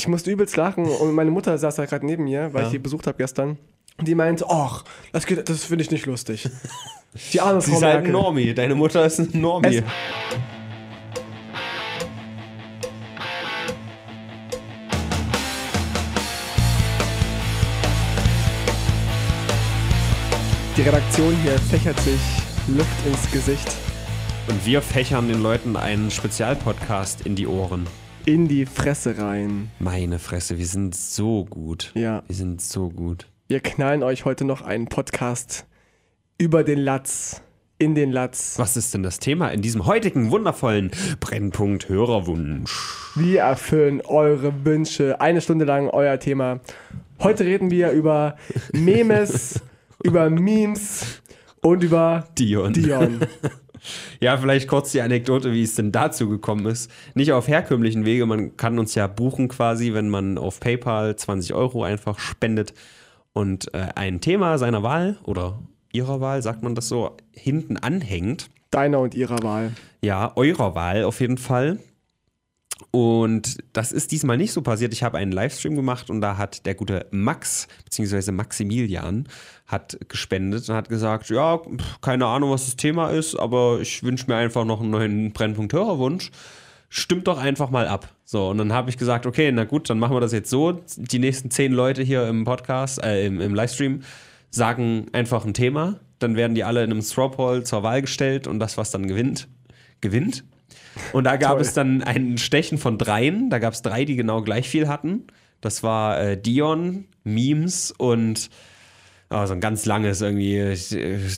ich musste übelst lachen und meine Mutter saß da gerade neben mir, weil Ja. ich sie besucht habe gestern. Und die meinte, ach, das, geht- das finde ich nicht lustig. Die arme Sie Frau ist halt ein. Normie. Deine Mutter ist ein Normie. Es- Die Redaktion hier fächert sich Luft ins Gesicht, Und wir fächern den Leuten einen Spezialpodcast in die Ohren. In die Fresse rein. Meine Fresse, wir sind so gut. Ja, Wir sind so gut. wir knallen euch heute noch einen Podcast über den Latz, in den Latz. Was ist denn das Thema in diesem heutigen wundervollen Brennpunkt Hörerwunsch? Wir erfüllen eure Wünsche. Eine Stunde lang euer Thema. Heute reden wir über Memes, über Memes und über Dion. Dion. Ja, vielleicht kurz die Anekdote, wie es denn dazu gekommen ist. Nicht auf herkömmlichen Wege, man kann uns ja buchen quasi, wenn man auf PayPal 20 Euro einfach spendet und äh, ein Thema seiner Wahl oder ihrer Wahl, sagt man das so, hinten anhängt. Deiner und ihrer Wahl. Ja, eurer Wahl auf jeden Fall. Und das ist diesmal nicht so passiert. Ich habe einen Livestream gemacht und da hat der gute Max, beziehungsweise Maximilian, hat gespendet und hat gesagt, ja, keine Ahnung, was das Thema ist, aber ich wünsche mir einfach noch einen neuen Brennpunkt Hörerwunsch. Stimmt doch einfach mal ab. So, und dann habe ich gesagt, okay, na gut, dann machen wir das jetzt so. Die nächsten zehn Leute hier im Podcast, äh, im, im Livestream, sagen einfach ein Thema. Dann werden die alle in einem Straw Poll zur Wahl gestellt und das, was dann gewinnt, gewinnt. Und da gab es dann ein Stechen von dreien. Da gab es drei, die genau gleich viel hatten. Das war äh, Dion, Memes und oh, so ein ganz langes irgendwie äh,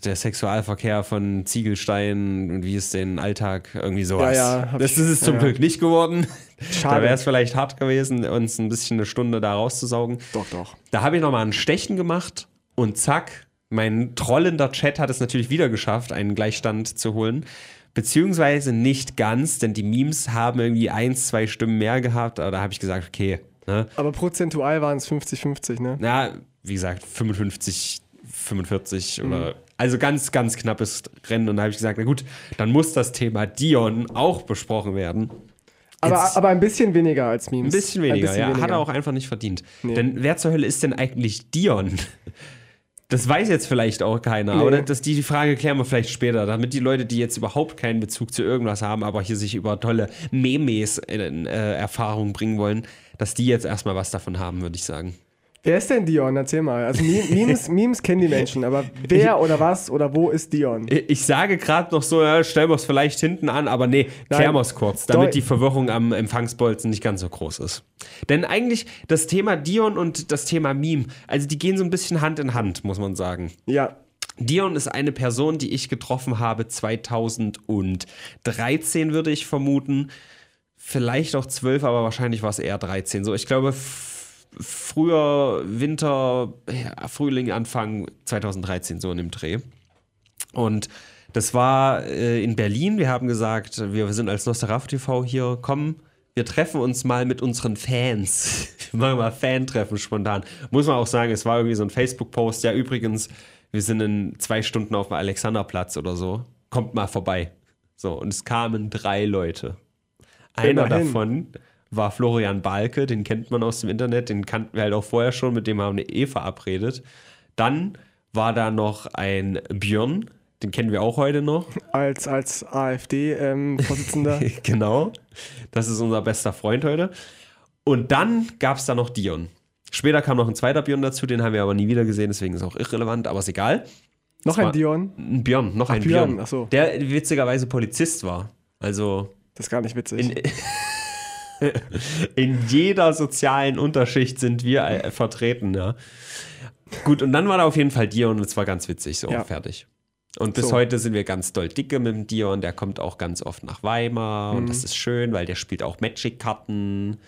der Sexualverkehr von Ziegelstein und wie es den Alltag irgendwie sowas. Ja, ja, das ist es zum ja. Glück nicht geworden. Da Schade. wäre es vielleicht hart gewesen, uns ein bisschen eine Stunde da rauszusaugen. Doch, doch. Da habe ich nochmal ein Stechen gemacht und zack, mein trollender Chat hat es natürlich wieder geschafft, einen Gleichstand zu holen. Beziehungsweise nicht ganz, denn die Memes haben irgendwie eins, zwei Stimmen mehr gehabt, aber da habe ich gesagt, okay, ne? Aber prozentual waren es 50-50, ne? Na, wie gesagt, 55, 45 Mhm. oder also ganz, ganz knappes Rennen. Und da habe ich gesagt, na gut, dann muss das Thema Dion auch besprochen werden. Aber, Jetzt- aber ein bisschen weniger als Ein Memes. bisschen weniger, bisschen ja. Hat weniger. er auch einfach nicht verdient. Nee. Denn wer zur Hölle ist denn eigentlich Dion? Das weiß jetzt vielleicht auch keiner, Nee. aber das, die, die Frage klären wir vielleicht später, damit die Leute, die jetzt überhaupt keinen Bezug zu irgendwas haben, aber hier sich über tolle Memes in äh, Erfahrung bringen wollen, dass die jetzt erstmal was davon haben, würde ich sagen. Wer ist denn Dion? Erzähl mal. Also Meme- Memes, Memes kennen die Menschen, aber wer oder was oder wo ist Dion? Ich sage gerade noch so, ja, stellen wir es vielleicht hinten an, aber nee, klären wir es kurz, damit die Verwirrung am Empfangsbolzen nicht ganz so groß ist. Denn eigentlich das Thema Dion und das Thema Meme, also die gehen so ein bisschen Hand in Hand, muss man sagen. Ja, Dion ist eine Person, die ich getroffen habe 2013, würde ich vermuten. Vielleicht auch 12, aber wahrscheinlich war es eher 13. So, ich glaube, früher Winter, ja, Frühling, Anfang 2013, so in dem Dreh. Und das war äh, in Berlin. Wir haben gesagt, wir sind als Nosterafu TV hier, komm, wir treffen uns mal mit unseren Fans. Wir machen mal Fan-Treffen spontan. Muss man auch sagen, es war irgendwie so ein Facebook-Post. Ja, übrigens, wir sind in zwei Stunden auf dem Alexanderplatz oder so. Kommt mal vorbei. So, und es kamen drei Leute. Einer Immerhin. davon war Florian Balke, den kennt man aus dem Internet, den kannten wir halt auch vorher schon, mit dem haben wir eh verabredet. Dann war da noch ein Björn, den kennen wir auch heute noch. als, als AfD-Vorsitzender. genau. Das ist unser bester Freund heute. Und dann gab es da noch Dion. Später kam noch ein zweiter Björn dazu, den haben wir aber nie wieder gesehen, deswegen ist auch irrelevant, aber ist egal. Noch ein Dion? Ein Björn, noch ein Björn, Björn. ach so. Der witzigerweise Polizist war. Also Das ist gar nicht witzig. in, in jeder sozialen Unterschicht sind wir äh, vertreten, ja. Gut, und dann war da auf jeden Fall Dion und es war ganz witzig, so Ja. fertig. Und bis So. heute sind wir ganz doll dicke mit dem Dion, der kommt auch ganz oft nach Weimar Mhm. und das ist schön, weil der spielt auch Magic-Karten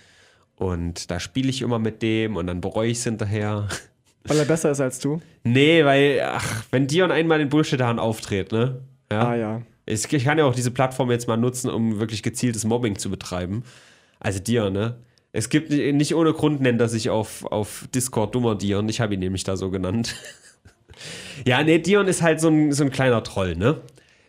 und da spiele ich immer mit dem und dann bereue ich es hinterher. Weil er besser ist als du? Nee, weil, ach, wenn Dion einmal in Bullshit-Haaren auftritt, ne? Ja. Ah ja. Ich kann ja auch diese Plattform jetzt mal nutzen, um wirklich gezieltes Mobbing zu betreiben. Also Dion, ne? Es gibt ni- nicht ohne Grund nennt er sich auf, auf Discord dummer Dion. Ich habe ihn nämlich da so genannt. ja, nee, Dion ist halt so ein, so ein kleiner Troll, ne?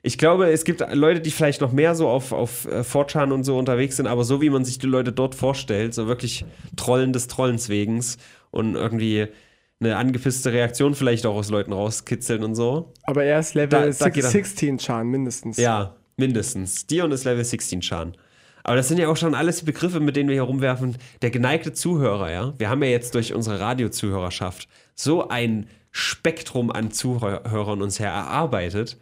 Ich glaube, es gibt Leute, die vielleicht noch mehr so auf, auf äh, 4chan und so unterwegs sind, aber so wie man sich die Leute dort vorstellt, so wirklich Trollen des Trollens wegens und irgendwie eine angepisste Reaktion vielleicht auch aus Leuten rauskitzeln und so. Aber er ist Level Da- da six- geht er- 16 Chan mindestens. Ja, mindestens. Dion ist Level 16 Chan. Aber das sind ja auch schon alles die Begriffe, mit denen wir hier rumwerfen. Der geneigte Zuhörer, ja. Wir haben ja jetzt durch unsere Radiozuhörerschaft so ein Spektrum an Zuhörern uns her erarbeitet,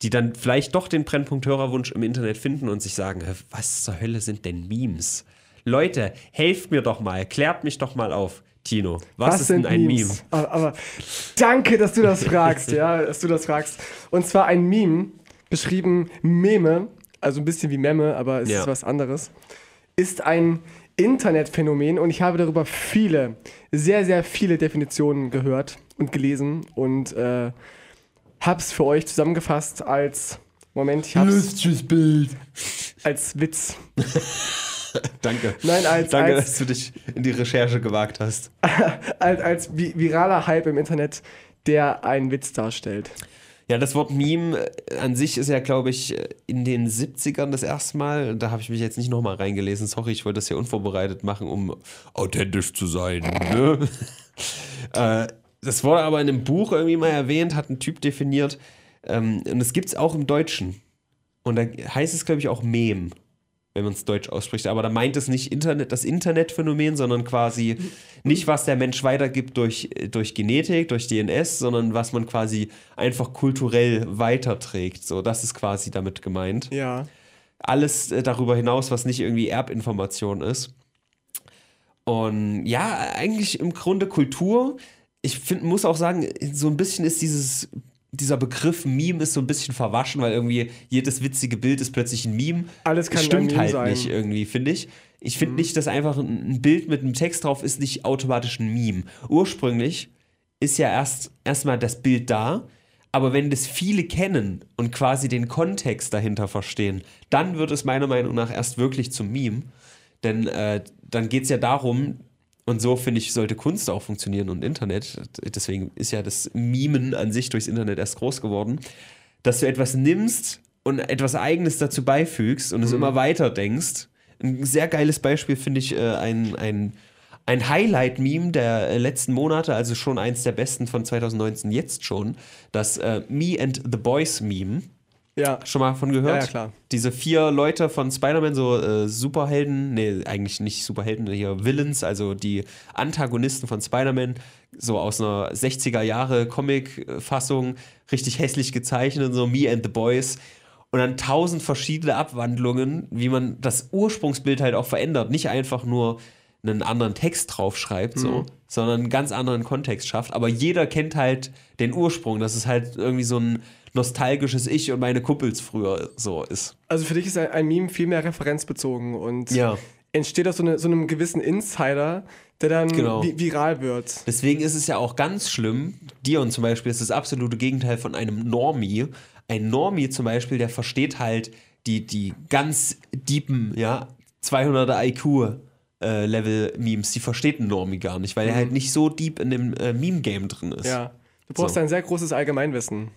die dann vielleicht doch den Brennpunkt Hörerwunsch im Internet finden und sich sagen, "Hä, was zur Hölle sind denn Memes? Leute, helft mir doch mal, klärt mich doch mal auf. Tino, was, ist denn ein Meme? Aber, aber danke, dass du das fragst, ja, dass du das fragst. Und zwar ein Meme, beschrieben Meme, also ein bisschen wie Memme, aber es Ja. ist was anderes, ist ein Internetphänomen und ich habe darüber viele, sehr, sehr viele Definitionen gehört und gelesen und äh, hab's für euch zusammengefasst als, Moment, ich hab's Bild. als Witz. Danke. Nein, als, Danke, als, dass du dich in die Recherche gewagt hast. als, als vi- viraler Hype im Internet, der einen Witz darstellt. Ja, das Wort Meme äh, an sich ist ja, glaube ich, äh, in den 70ern das erste Mal. Da habe ich mich jetzt nicht nochmal reingelesen. Sorry, ich wollte das hier unvorbereitet machen, um authentisch zu sein. Ne? äh, das wurde aber in einem Buch irgendwie mal erwähnt, hat ein Typ definiert. Ähm, und das gibt es auch im Deutschen. Und da heißt es, glaube ich, auch Mem, wenn man es deutsch ausspricht. Aber da meint es nicht Internet, das Internetphänomen, sondern quasi nicht, was der Mensch weitergibt durch, durch Genetik, durch DNS, sondern was man quasi einfach kulturell weiterträgt. So, das ist quasi damit gemeint. Ja. Alles äh, darüber hinaus, was nicht irgendwie Erbinformation ist. Und ja, eigentlich im Grunde Kultur. Ich find, muss auch sagen, so ein bisschen ist dieses, dieser Begriff Meme ist so ein bisschen verwaschen, weil irgendwie jedes witzige Bild ist plötzlich ein Meme. Alles kann ein Stimmt Meme halt sein. Mhm. nicht irgendwie, finde ich. Ich finde nicht, dass einfach ein ein Bild mit einem Text drauf ist nicht automatisch ein Meme. Ursprünglich ist ja erst erstmal das Bild da, aber wenn das viele kennen und quasi den Kontext dahinter verstehen, dann wird es meiner Meinung nach erst wirklich zum Meme. Denn äh, dann geht es ja darum, und so finde ich, sollte Kunst auch funktionieren und Internet. Deswegen ist ja das Mimen an sich durchs Internet erst groß geworden, dass du etwas nimmst und etwas Eigenes dazu beifügst und es immer weiter denkst. Ein sehr geiles Beispiel finde ich äh, ein, ein, ein Highlight-Meme der äh, letzten Monate, also schon eins der besten von 2019 jetzt schon, das äh, Me and the Boys Meme. Ja. Schon mal von gehört? Ja, ja, klar. Diese vier Leute von Spider-Man, so äh, Superhelden, nee, eigentlich nicht Superhelden, hier Villains, also die Antagonisten von Spider-Man, so aus einer 60er Jahre Comic-Fassung, richtig hässlich gezeichnet, so Me and the Boys. Und dann tausend verschiedene Abwandlungen, wie man das Ursprungsbild halt auch verändert. Nicht einfach nur einen anderen Text draufschreibt, so, sondern einen ganz anderen Kontext schafft. Aber jeder kennt halt den Ursprung, dass es halt irgendwie so ein nostalgisches Ich und meine Kumpels früher so ist. Also für dich ist ein, ein Meme viel mehr referenzbezogen und Ja. entsteht aus so, eine, so einem gewissen Insider, der dann Genau. vi viral wird. Deswegen ist es ja auch ganz schlimm. Dion zum Beispiel ist das absolute Gegenteil von einem Normie. Ein Normie zum Beispiel, der versteht halt die, die ganz deepen, ja, 200er IQ. Äh, Level Memes, die versteht ein Normie gar nicht, weil er halt nicht so deep in dem äh, Meme-Game drin ist. Ja. Du brauchst So. ein sehr großes Allgemeinwissen.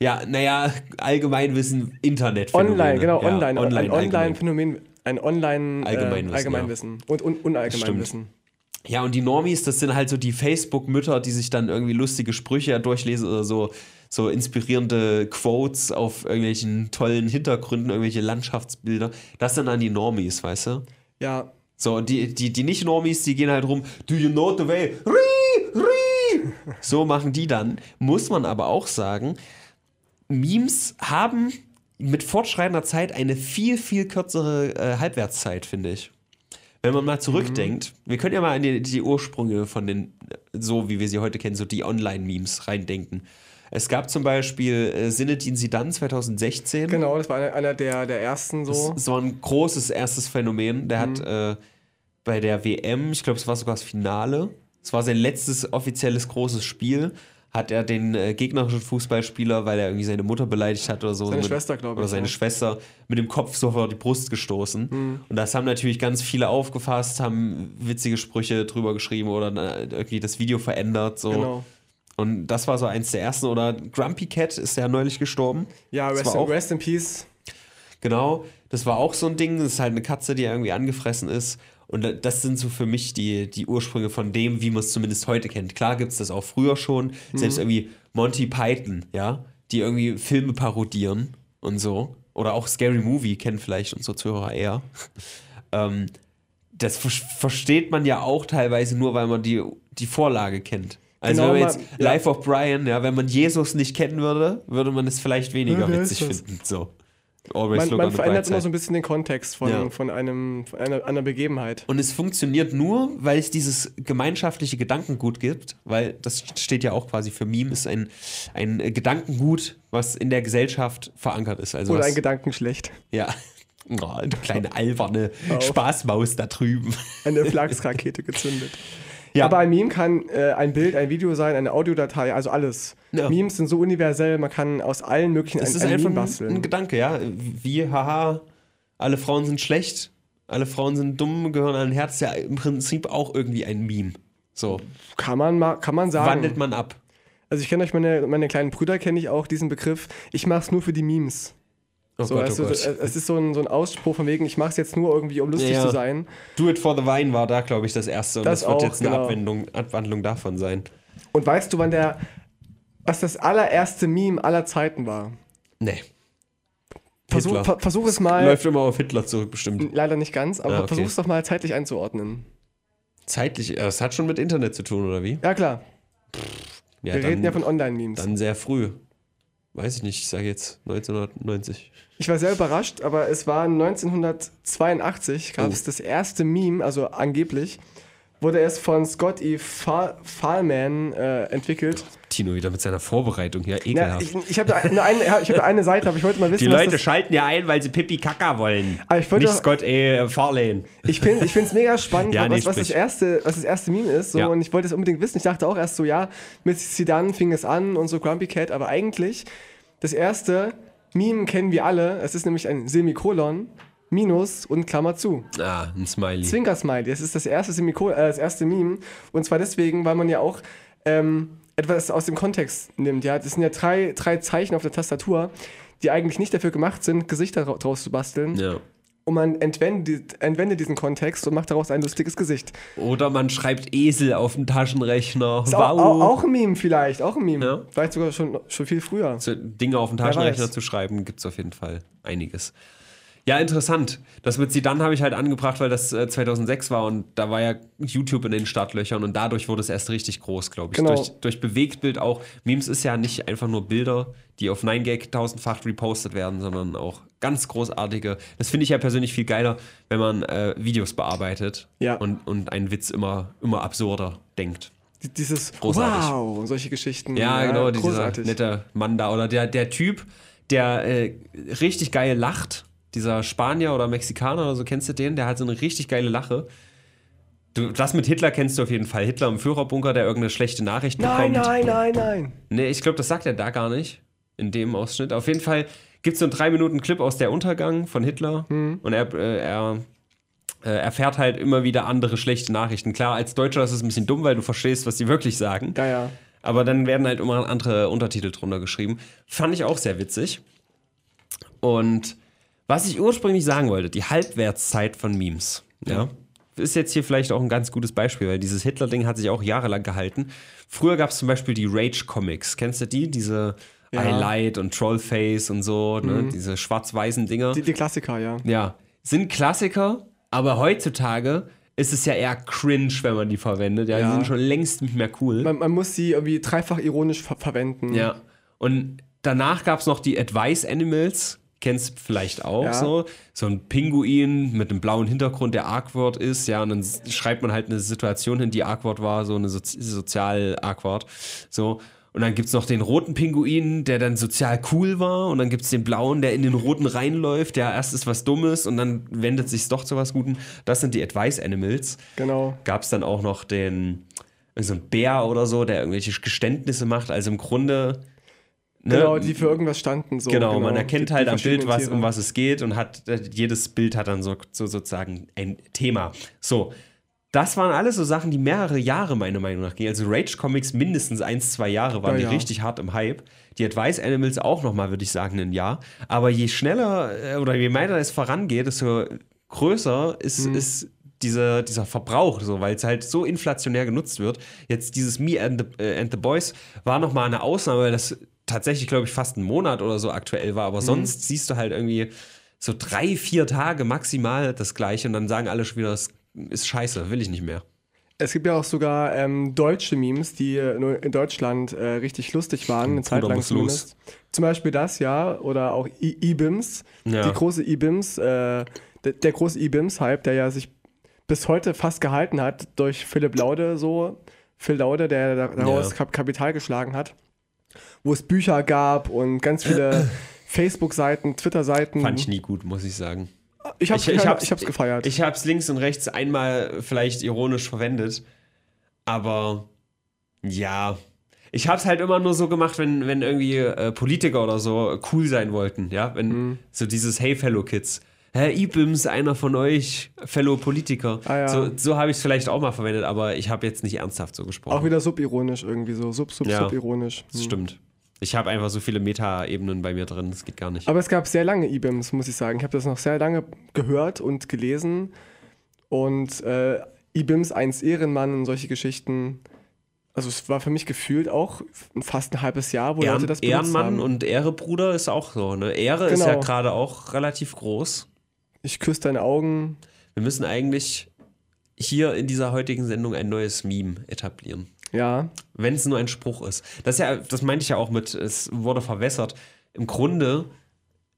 Ja, naja, Allgemeinwissen, Internet. Online, genau, ja, online. online ein. Online-Phänomen, ein Online-Allgemeinwissen Allgemeinwissen, äh, Allgemeinwissen und un Unallgemeinwissen. Ja, und die Normies, das sind halt so die Facebook-Mütter, die sich dann irgendwie lustige Sprüche durchlesen oder so, so inspirierende Quotes auf irgendwelchen tollen Hintergründen, irgendwelche Landschaftsbilder. Das sind dann die Normies, weißt du? Ja, So, und die, die, die Nicht-Normies, die gehen halt rum, do you know the way? Ri, ri. So machen die dann. Muss man aber auch sagen, Memes haben mit fortschreitender Zeit eine viel, viel kürzere äh, Halbwertszeit, finde ich. Wenn man mal zurückdenkt, wir können ja mal an die, die Ursprünge von den, so wie wir sie heute kennen, so die Online-Memes reindenken. Es gab zum Beispiel äh, Sinedin Sidan 2016. genau, das war einer, einer der, der ersten so. Das war ein großes erstes Phänomen. Der hat äh, bei der WM, ich glaube, es war sogar das Finale, es war sein letztes offizielles großes Spiel, hat er den äh, gegnerischen Fußballspieler, weil er irgendwie seine Mutter beleidigt hat oder so. Seine mit, Schwester, glaub ich, Oder seine ja. Schwester mit dem Kopf so vor die Brust gestoßen. Mhm. Und das haben natürlich ganz viele aufgefasst, haben witzige Sprüche drüber geschrieben oder äh, irgendwie das Video verändert. So. Genau. Und das war so eins der ersten. Oder Grumpy Cat ist ja neulich gestorben. Ja, rest, auch- rest in Peace. Genau, das war auch so ein Ding. Das ist halt eine Katze, die irgendwie angefressen ist. Und da- das sind so für mich die, die Ursprünge von dem, wie man es zumindest heute kennt. Klar gibt es das auch früher schon. Selbst irgendwie Monty Python, ja, die irgendwie Filme parodieren und so. Oder auch Scary Movie kennen vielleicht unsere Zuhörer eher. ähm, das ver versteht man ja auch teilweise nur, weil man die, die Vorlage kennt. Also Genau, wenn man jetzt man- ja. Life of Brian, ja, wenn man Jesus nicht kennen würde, würde man es vielleicht weniger Ja, witzig finden. So. Always Man, look man verändert immer so ein bisschen den Kontext von, Ja. von, einem, von einer, einer Begebenheit. Und es funktioniert nur, weil es dieses gemeinschaftliche Gedankengut gibt, weil das steht ja auch quasi für Meme, ist ein, ein Gedankengut, was in der Gesellschaft verankert ist. Also Oder was, ein Gedankenschlecht. Ja. Oh, eine kleine alberne. Spaßmaus da drüben. Eine Flachsrakete gezündet. Ja. Aber ein Meme kann äh, ein Bild, ein Video sein, eine Audiodatei, also alles. Ja. Memes sind so universell, man kann aus allen möglichen Das ein, ist ein einfach Meme ein, basteln. ein Gedanke, ja. Wie, haha, alle Frauen sind schlecht, alle Frauen sind dumm, gehören an ein Herz. Ja, im Prinzip auch irgendwie ein Meme. So, kann, man mal, kann man sagen. wandelt man ab. Also ich kenne euch, meine, meine kleinen Brüder kenne ich auch diesen Begriff. Ich mache es nur für die Memes. Oh So, Gott, oh Gott. äh, Es ist so ein, so ein Ausspruch von wegen, ich mache es jetzt nur irgendwie, um lustig Ja. zu sein. Do It for the Vine war da, glaube ich, das erste. Und Das das, wird auch, jetzt eine genau. Abwendung, Abwandlung davon sein. Und weißt du, wann der, was das allererste Meme aller Zeiten war? Nee. Versuch, ver, versuch es mal, Läuft immer auf Hitler zurück, bestimmt. leider nicht ganz, aber Ah, okay. versuch es doch mal zeitlich einzuordnen. Zeitlich, äh, es hat schon mit Internet zu tun, oder wie? Ja klar, Ja, wir dann, reden ja von Online-Memes. dann sehr früh. Weiß ich nicht, ich sage jetzt 1990. Ich war sehr überrascht, aber es war 1982, gab Oh. es das erste Meme, also angeblich, wurde es von Scott E. Fa- Fahlman äh, entwickelt. Tino wieder mit seiner Vorbereitung hier, Ja, ekelhaft. ich ich habe eine, ja, ich hab eine Seite, aber ich wollte mal wissen, Die Leute schalten ja ein, weil sie Pipi Kaka wollen. Aber ich nicht doch- Scott E. Farlane. Ich finde es mega spannend, Ja, nee, was, was, das erste, was das erste Meme ist. So, Ja. Und ich wollte es unbedingt wissen. Ich dachte auch erst so, ja, mit Zidane fing es an und so Grumpy Cat. Aber eigentlich, das erste Meme kennen wir alle. Es ist nämlich ein Semikolon, Minus und Klammer zu. Ah, ein Smiley. Zwinker-Smiley. Das ist das erste, Semikol äh, das erste Meme. Und zwar deswegen, weil man ja auch ähm, etwas aus dem Kontext nimmt. Ja? Das sind ja drei, drei Zeichen auf der Tastatur, die eigentlich nicht dafür gemacht sind, Gesichter dra- draus zu basteln. Ja. Und man entwendet, entwendet diesen Kontext und macht daraus ein lustiges Gesicht. Oder man schreibt Esel auf dem Taschenrechner. Ist auch, auch, auch ein Meme vielleicht, auch ein Meme. Ja. Vielleicht sogar schon, schon viel früher. So Dinge auf dem Wer Taschenrechner zu schreiben, gibt es auf jeden Fall einiges. Ja, interessant. Das mit Sidan habe ich halt angebracht, weil das äh, 2006 war und da war ja YouTube in den Startlöchern und dadurch wurde es erst richtig groß, glaube ich. Genau. Durch, durch Bewegtbild auch. Memes ist ja nicht einfach nur Bilder, die auf 9gag tausendfach repostet werden, sondern auch ganz großartige. Das finde ich ja persönlich viel geiler, wenn man äh, Videos bearbeitet Ja. und, und einen Witz immer, immer absurder denkt. Die- Dieses Großartig. Wow und solche Geschichten. Ja, genau, dieser großartig. nette Mann da. Oder der, der Typ, der äh, richtig geil lacht. Dieser Spanier oder Mexikaner oder so, kennst du den? Der hat so eine richtig geile Lache. Du, das mit Hitler kennst du auf jeden Fall. Hitler im Führerbunker, der irgendeine schlechte Nachricht Nein, bekommt. nein, nein, nein. Nee, ich glaube, das sagt er da gar nicht. In dem Ausschnitt. Auf jeden Fall gibt es so einen 3-Minuten-Clip aus Der Untergang von Hitler. Hm. Und er, äh, er äh, erfährt halt immer wieder andere schlechte Nachrichten. Klar, als Deutscher ist es ein bisschen dumm, weil du verstehst, was die wirklich sagen. Ja, ja. Aber dann werden halt immer andere Untertitel drunter geschrieben. Fand ich auch sehr witzig. Und was ich ursprünglich sagen wollte, die Halbwertszeit von Memes, ja, ist jetzt hier vielleicht auch ein ganz gutes Beispiel, weil dieses Hitler-Ding hat sich auch jahrelang gehalten. Früher gab es zum Beispiel die Rage-Comics. Kennst du die? Diese Ja. Mhm. Highlight und Trollface und so, ne? diese schwarz-weißen Dinger. Die, die Klassiker, ja. Ja, sind Klassiker, aber heutzutage ist es ja eher cringe, wenn man die verwendet. Ja, Ja. die sind schon längst nicht mehr cool. Man, man muss sie irgendwie dreifach ironisch ver verwenden. Ja. Und danach gab es noch die Advice Animals. Kennst du vielleicht auch Ja. so. So ein Pinguin mit einem blauen Hintergrund, der Arkword ist, ja, und dann schreibt man halt eine Situation hin, die Arkword war, so eine Sozi Sozial-Arkword. So. Und dann gibt es noch den roten Pinguin, der dann sozial cool war. Und dann gibt es den blauen, der in den roten reinläuft, der erst ist was Dummes und dann wendet sich doch zu was Guten. Das sind die Advice Animals Genau. gab es dann auch noch den, so ein Bär oder so, der irgendwelche Geständnisse macht. Also im Grunde. Ne, Genau, die für irgendwas standen. So, genau, man erkennt Die- halt die am Bild, was, um was es geht und hat äh, jedes Bild hat dann so, so sozusagen ein Thema. So, das waren alles so Sachen, die mehrere Jahre meiner Meinung nach gingen. Also Rage Comics mindestens eins, zwei Jahre waren Ja, die ja. richtig hart im Hype. Die Advice Animals auch nochmal, würde ich sagen, ein Jahr. Aber je schneller äh, oder je weiter es vorangeht, desto größer ist, Mhm. ist dieser, dieser Verbrauch, so, weil es halt so inflationär genutzt wird. Jetzt dieses Me and the, äh, and the Boys war nochmal eine Ausnahme, weil das tatsächlich, glaube ich, fast einen Monat oder so aktuell war. Mhm. Aber sonst siehst du halt irgendwie so drei, vier Tage maximal das gleiche und dann sagen alle schon wieder, das ist scheiße, will ich nicht mehr. Es gibt ja auch sogar ähm, deutsche Memes, die äh, nur in Deutschland äh, richtig lustig waren, eine Zeit lang muss los. zumindest. Zum Beispiel das, ja, oder auch E-Bims, Ja. die große E-Bims, äh, der, der große E-Bims-Hype, der ja sich bis heute fast gehalten hat durch Philipp Laude so, Phil Laude, der da- daraus Ja. Kap Kapital geschlagen hat, wo es Bücher gab und ganz viele Facebook-Seiten, Twitter-Seiten. Fand ich nie gut, muss ich sagen. Ich hab's, Ich- ich hab's- ich hab's gefeiert. Ich habe es links und rechts einmal vielleicht ironisch verwendet, aber ja. Ich habe es halt immer nur so gemacht, wenn, wenn irgendwie äh, Politiker oder so cool sein wollten, ja, wenn Mhm. so dieses Hey Fellow Kids. Herr Ibims, einer von euch, Fellow Politiker. Ah, ja. So, so habe ich es vielleicht auch mal verwendet, aber ich habe jetzt nicht ernsthaft so gesprochen. auch wieder subironisch irgendwie so, sub, sub, Ja. subironisch. das Hm. stimmt. Ich habe einfach so viele Meta-Ebenen bei mir drin, das geht gar nicht. Aber es gab sehr lange E-Bims, muss ich sagen. Ich habe das noch sehr lange gehört und gelesen. Und äh, E-Bims, eins Ehrenmann und solche Geschichten. Also es war für mich gefühlt auch fast ein halbes Jahr, wo Leute Ehren, das benutzt Ehrenmann haben. und Ehrebruder ist auch so. Ne? Ehre ist Genau. ja gerade auch relativ groß. Ich küsse deine Augen. Wir müssen eigentlich hier in dieser heutigen Sendung ein neues Meme etablieren. Ja, Wenn es nur ein Spruch ist. Das, ist ja, das meinte ich ja auch mit, es wurde verwässert. Im Grunde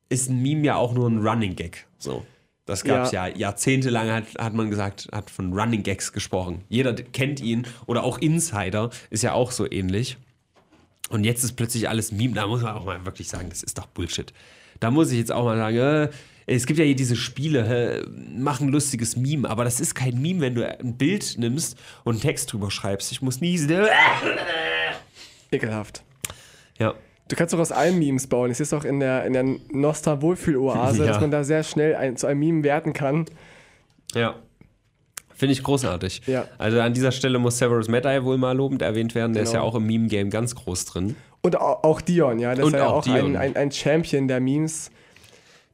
ist ein Meme ja auch nur ein Running Gag. So. Das gab es ja. jahrzehntelang, hat, hat man gesagt, hat von Running Gags gesprochen. Jeder kennt ihn oder auch Insider ist ja auch so ähnlich. Und jetzt ist plötzlich alles Meme. Da muss man auch mal wirklich sagen, das ist doch Bullshit. Da muss ich jetzt auch mal sagen, äh, es gibt ja hier diese Spiele, mach ein lustiges Meme, aber das ist kein Meme, wenn du ein Bild nimmst und einen Text drüber schreibst. Ich muss niesen. ekelhaft. Ja. Du kannst doch aus allen Memes bauen. Es ist auch in der, in der Nostra-Wohlfühl-Oase, Ja. dass man da sehr schnell ein, zu einem Meme werten kann. Ja. Finde ich großartig. Ja. Also an dieser Stelle muss Severus Medai wohl mal lobend erwähnt werden. Der ist ja Genau. auch im Meme-Game ganz groß drin. Und auch, Dion, ja. Das Und ist ja auch auch ein, ein, ein Champion der Memes.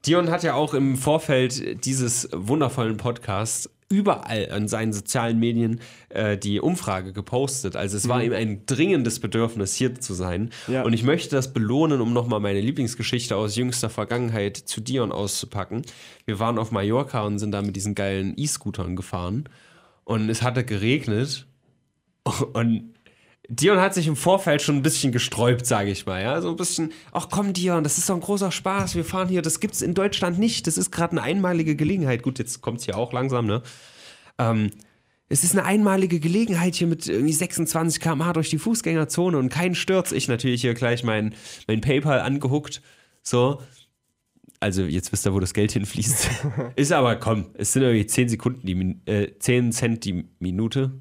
Dion hat ja auch im Vorfeld dieses wundervollen Podcasts überall an seinen sozialen Medien äh, die Umfrage gepostet. Also es war ihm ein dringendes Bedürfnis, hier zu sein. Ja. Und ich möchte das belohnen, um nochmal meine Lieblingsgeschichte aus jüngster Vergangenheit zu Dion auszupacken. Wir waren auf Mallorca und sind da mit diesen geilen E-Scootern gefahren. Und es hatte geregnet. Und Dion hat sich im Vorfeld schon ein bisschen gesträubt, sage ich mal. Ja, so ein bisschen, ach komm, Dion, das ist doch ein großer Spaß. Wir fahren hier, das gibt's in Deutschland nicht. Das ist gerade eine einmalige Gelegenheit. Gut, jetzt kommt's hier auch langsam, ne? Ähm, es ist eine einmalige Gelegenheit hier mit irgendwie 26 km/h durch die Fußgängerzone und kein Sturz. Ich natürlich hier gleich mein, mein PayPal angehuckt. So. Also, jetzt wisst ihr, wo das Geld hinfließt. ist aber, komm, es sind irgendwie 10 Sekunden, die, äh, 10 Cent die Minute.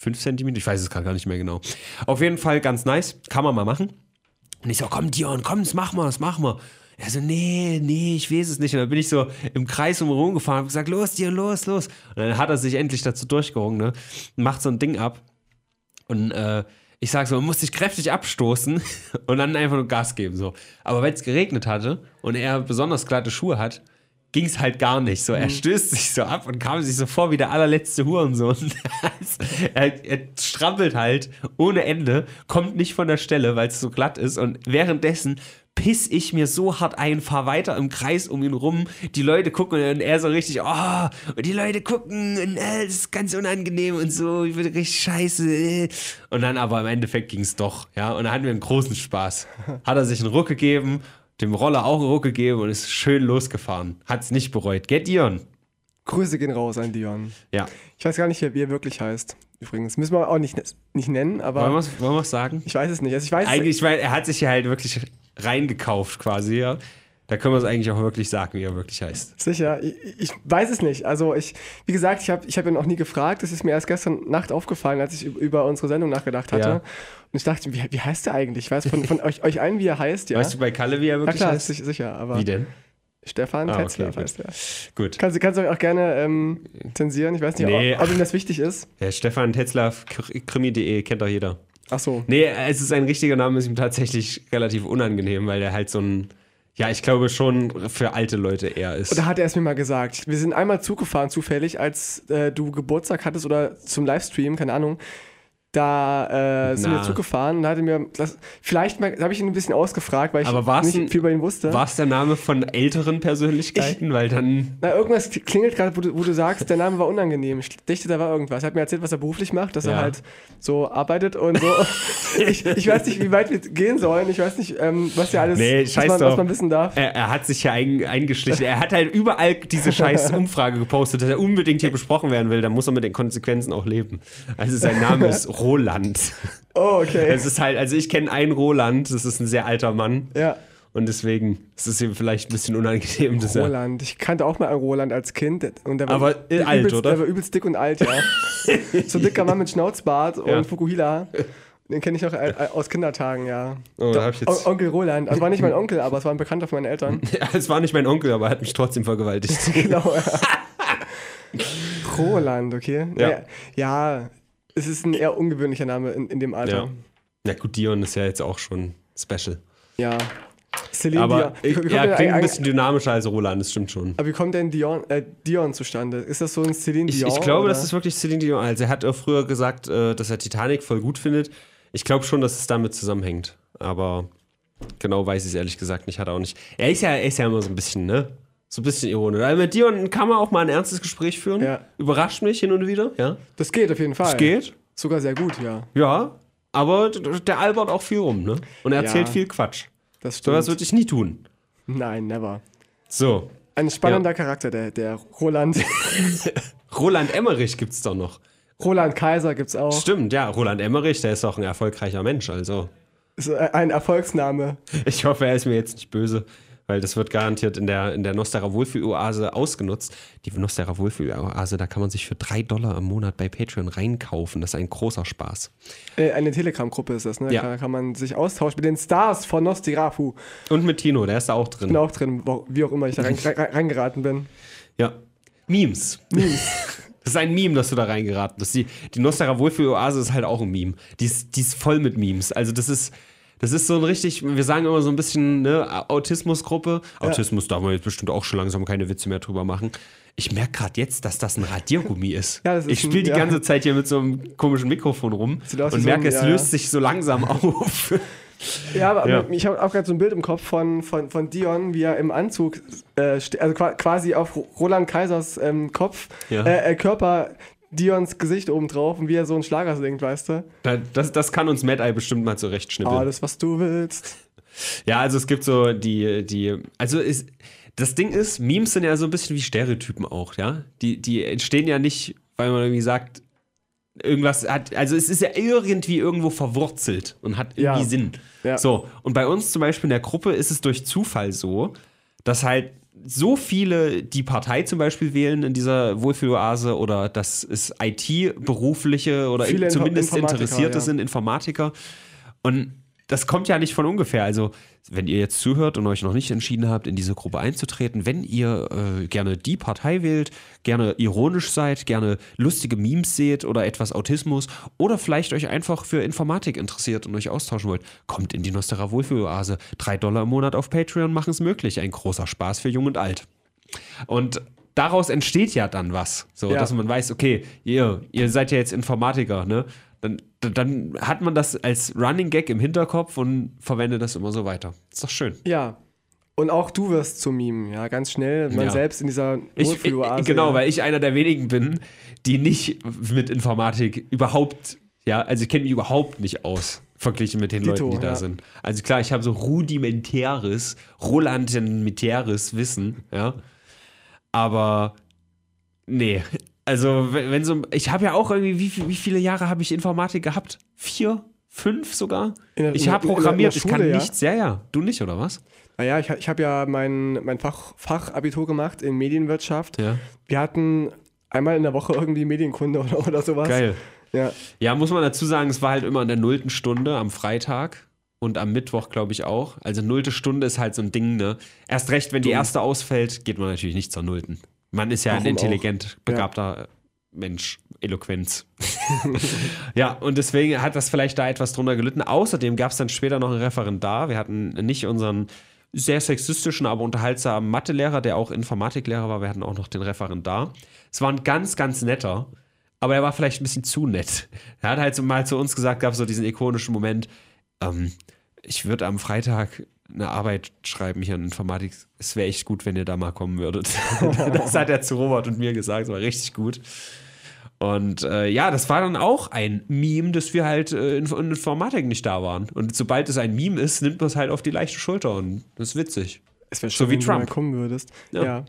5 Cent die Minute? Ich weiß es gerade gar nicht mehr genau. Auf jeden Fall ganz nice. Kann man mal machen. Und ich so, komm, Dion, komm, das machen wir, das machen wir. Er so, nee, nee, ich weiß es nicht. Und dann bin ich so im Kreis um rumgefahren und hab gesagt, los, Dion, los, los. Und dann hat er sich endlich dazu durchgerungen, ne? Macht so ein Ding ab. Und äh, ich sag so, man muss sich kräftig abstoßen und dann einfach nur Gas geben. So. Aber wenn es geregnet hatte und er besonders glatte Schuhe hat, ging es halt gar nicht. So, er stößt sich so ab und kam sich so vor wie der allerletzte Hurensohn. er, er strampelt halt ohne Ende, kommt nicht von der Stelle, weil es so glatt ist. Und währenddessen piss ich mir so hart ein, fahr weiter im Kreis um ihn rum. Die Leute gucken und er so richtig, oh, und die Leute gucken und äh, das ist ganz unangenehm und so, ich bin richtig scheiße. äh. Und dann aber im Endeffekt ging es doch, ja. Und dann hatten wir einen großen Spaß. Hat er sich einen Ruck gegeben, dem Roller auch einen Ruck gegeben und ist schön losgefahren. Hat es nicht bereut. Get Dion. Grüße gehen raus an Dion. Ja. Ich weiß gar nicht, wie er wirklich heißt. Übrigens. Müssen wir auch nicht, nicht nennen, aber Wollen wir es sagen? ich weiß es nicht. Also ich weiß es- Eigentlich, weil er hat sich ja halt wirklich reingekauft quasi, ja. Da können wir es eigentlich auch wirklich sagen, wie er wirklich heißt. Sicher, ich, ich weiß es nicht. Also ich, wie gesagt, ich habe ich hab ihn noch nie gefragt. Das ist mir erst gestern Nacht aufgefallen, als ich üb- über unsere Sendung nachgedacht hatte. Ja. Und ich dachte, wie, wie heißt der eigentlich? Ich weiß von, von euch, euch allen, wie er heißt, ja. Weißt du bei Kalle, wie er ja wirklich klar, heißt? sich- sicher, aber Wie denn? Stefan Ah, okay, Tetzlaff gut. heißt er. Gut. Kannst, du- kannst du auch gerne ähm, zensieren. Ich weiß nicht, Nee. ob, ob ihm das wichtig ist. Ja, Stefan Tetzler, Kr- krimi.de, kennt doch jeder. Ach so. Nee, es ist ein richtiger Name, ist ihm tatsächlich relativ unangenehm, weil der halt so ein, ja, ich glaube schon für alte Leute eher ist. Da hat er es mir mal gesagt. Wir sind einmal Zug gefahren, zufällig, als äh, du Geburtstag hattest oder zum Livestream, keine Ahnung. Da äh, sind Na. wir Zug gefahren und da hat er mir, das, vielleicht habe ich ihn ein bisschen ausgefragt, weil ich nicht ein- viel über ihn wusste. War es der Name von älteren Persönlichkeiten? weil dann. Na, irgendwas klingelt gerade, wo, du- wo du sagst, der Name war unangenehm. Ich dachte, da war irgendwas. Er hat mir erzählt, was er beruflich macht, dass er Ja. halt so arbeitet und so. ich, ich weiß nicht, wie weit wir gehen sollen. Ich weiß nicht, ähm, was ja alles, Nee, was, man, was man wissen darf. Er, er hat sich ja ein, eingeschlichen. Er hat halt überall diese scheiß Umfrage gepostet, dass er unbedingt hier besprochen werden will. Da muss er mit den Konsequenzen auch leben. Also sein Name ist Roland. Oh, okay. Es ist halt, also ich kenne einen Roland, das ist ein sehr alter Mann. Ja. Und deswegen ist es ihm vielleicht ein bisschen unangenehm, dass. Roland. Ich kannte auch mal einen Roland als Kind. Und der war Aber, äh, übelst, alt, oder? Der war übelst dick und alt, ja. so ein dicker Mann mit Schnauzbart Ja. und Fukuhila. Den kenne ich noch äh, aus Kindertagen, ja. Oh, da hab ich jetzt- On Onkel Roland. Also war nicht mein Onkel, aber es war ein Bekannter von meinen Eltern. Ja, es war nicht mein Onkel, aber er hat mich trotzdem vergewaltigt. genau, ja. Roland, okay. Ja. Ja. Es ist ein eher ungewöhnlicher Name in, in dem Alter. Ja. Ja, gut, Dion ist ja jetzt auch schon special. Ja. Celine Aber Dion. Wie, ja, denn klingt ein bisschen dynamischer als Roland, das stimmt schon. aber wie kommt denn Dion, äh, Dion zustande? Ist das so ein Celine Ich, Dion? ich glaube, oder? das ist wirklich Celine Dion. Also er hat auch früher gesagt, äh, dass er Titanic voll gut findet. Ich glaube schon, dass es damit zusammenhängt. Aber genau weiß ich es ehrlich gesagt nicht. Hat er auch nicht. Er ist ja, er ist ja immer so ein bisschen, ne? So ein bisschen ironisch. Also mit Dion kann man auch mal ein ernstes Gespräch führen. Ja. Überrascht mich hin und wieder, ja. Das geht auf jeden Fall. Es geht. Sogar sehr gut, ja. Ja. Aber der albert auch viel rum, ne? Und er erzählt Ja. viel Quatsch. Das So stimmt. was würde ich nie tun. Nein, never. So. Ein spannender Charakter, der, der Roland. Roland Emmerich gibt's doch noch. Roland Kaiser gibt's auch. Stimmt, ja. Roland Emmerich, der ist auch ein erfolgreicher Mensch, also. Ist äh, ein Erfolgsname. Ich hoffe, er ist mir jetzt nicht böse, weil das wird garantiert in der, in der Nostera Wohlfühl-Oase ausgenutzt. Die Nostera Wohlfühl-Oase, da kann man sich für drei Dollar im Monat bei Patreon reinkaufen. Das ist ein großer Spaß. Äh, eine Telegram-Gruppe ist das, ne? Ja. Da kann man sich austauschen mit den Stars von Nostirafu. Und mit Tino, der ist da auch drin. Bin auch drin, wie auch immer ich da rein, rein, reingeraten bin. Ja. Memes. Memes. Das ist ein Meme, dass du da reingeraten bist. Die, die Nostera Wohlfühl-Oase ist halt auch ein Meme. Die ist, die ist voll mit Memes. Also das ist, das ist so ein richtig, wir sagen immer so ein bisschen, ne, Autismusgruppe. Autismus darf man jetzt bestimmt auch schon langsam keine Witze mehr drüber machen. Ich merke gerade jetzt, dass das ein Radiergummi ist. Ja, das ist ich spiele die ja. ganze Zeit hier mit so einem komischen Mikrofon rum und so merke, ein- es ja, ja. löst sich so langsam auf. Ja, aber Ja. ich habe auch gerade so ein Bild im Kopf von, von, von Dion, wie er im Anzug, äh, also qua- quasi auf Roland Kaisers ähm, Kopf, Ja. äh, äh, Körper, Dions Gesicht oben drauf und wie er so einen Schlager singt, weißt du? Das, das kann uns Mad Eye bestimmt mal zurechtschnippeln. Alles, was du willst. Ja, also es gibt so die, die, also ist, das Ding ist, Memes sind ja so ein bisschen wie Stereotypen auch, ja. Die, die entstehen ja nicht, weil man irgendwie sagt, irgendwas hat, also es ist ja irgendwie irgendwo verwurzelt und hat irgendwie Ja. Sinn. Ja. So, und bei uns zum Beispiel in der Gruppe ist es durch Zufall so, dass halt so viele die Partei zum Beispiel wählen in dieser Wohlfühloase oder dass es IT-berufliche oder Info- zumindest Interessierte ja. sind, Informatiker. Und das kommt ja nicht von ungefähr. Also, wenn ihr jetzt zuhört und euch noch nicht entschieden habt, in diese Gruppe einzutreten, wenn ihr äh, gerne die Partei wählt, gerne ironisch seid, gerne lustige Memes seht oder etwas Autismus oder vielleicht euch einfach für Informatik interessiert und euch austauschen wollt, kommt in die Nostera Wohlfühloase. Drei Dollar im Monat auf Patreon machen es möglich. Ein großer Spaß für Jung und Alt. Und daraus entsteht ja dann was. So, Ja. dass man weiß, okay, ihr, ihr seid ja jetzt Informatiker, ne? Dann, dann hat man das als Running Gag im Hinterkopf und verwendet das immer so weiter. Ist doch schön. Ja. Und auch du wirst zum Meme, ja, ganz schnell. Man Ja. selbst in dieser Ich, Wohlfühloase. genau, weil ich einer der wenigen bin, die nicht mit Informatik überhaupt, ja, also ich kenne mich überhaupt nicht aus, verglichen mit den Dito, Leuten, die da ja. sind. Also klar, ich habe so rudimentäres, rolandimentäres Wissen, ja. Aber nee, also wenn, so, ich habe ja auch irgendwie, wie, wie viele Jahre habe ich Informatik gehabt? Vier? Fünf sogar? Der- ich habe programmiert, der ich kann Schule, ja? nichts. Ja, ja. Du nicht, oder was? Naja, ich, ich habe ja mein, mein Fach, Fachabitur gemacht in Medienwirtschaft. Ja. Wir hatten einmal in der Woche irgendwie Medienkunde oder, oder sowas. Geil. Ja. Ja, muss man dazu sagen, es war halt immer in der nullten Stunde am Freitag. und am Mittwoch, glaube ich, auch. Also nullte Stunde ist halt so ein Ding, ne? Erst recht, wenn die erste ausfällt, geht man natürlich nicht zur nullten. Man ist ja Warum ein intelligent, begabter Mensch, Eloquenz. ja, und deswegen hat das vielleicht da etwas drunter gelitten. Außerdem gab es dann später noch einen Referendar. Wir hatten nicht unseren sehr sexistischen, aber unterhaltsamen Mathelehrer, der auch Informatiklehrer war. Wir hatten auch noch den Referendar. Es war ein ganz, ganz netter, aber er war vielleicht ein bisschen zu nett. Er hat halt so mal zu uns gesagt, gab so diesen ikonischen Moment, ähm, ich würde am Freitag eine Arbeit schreiben hier in Informatik. Es wäre echt gut, wenn ihr da mal kommen würdet. das hat er zu Robert und mir gesagt, es war richtig gut. Und äh, ja, das war dann auch ein Meme, dass wir halt äh, in, in Informatik nicht da waren. Und sobald es ein Meme ist, nimmt man es halt auf die leichte Schulter und das ist witzig. Es wäre schön, wie wenn du mal Trump. kommen würdest. Ja. Ja.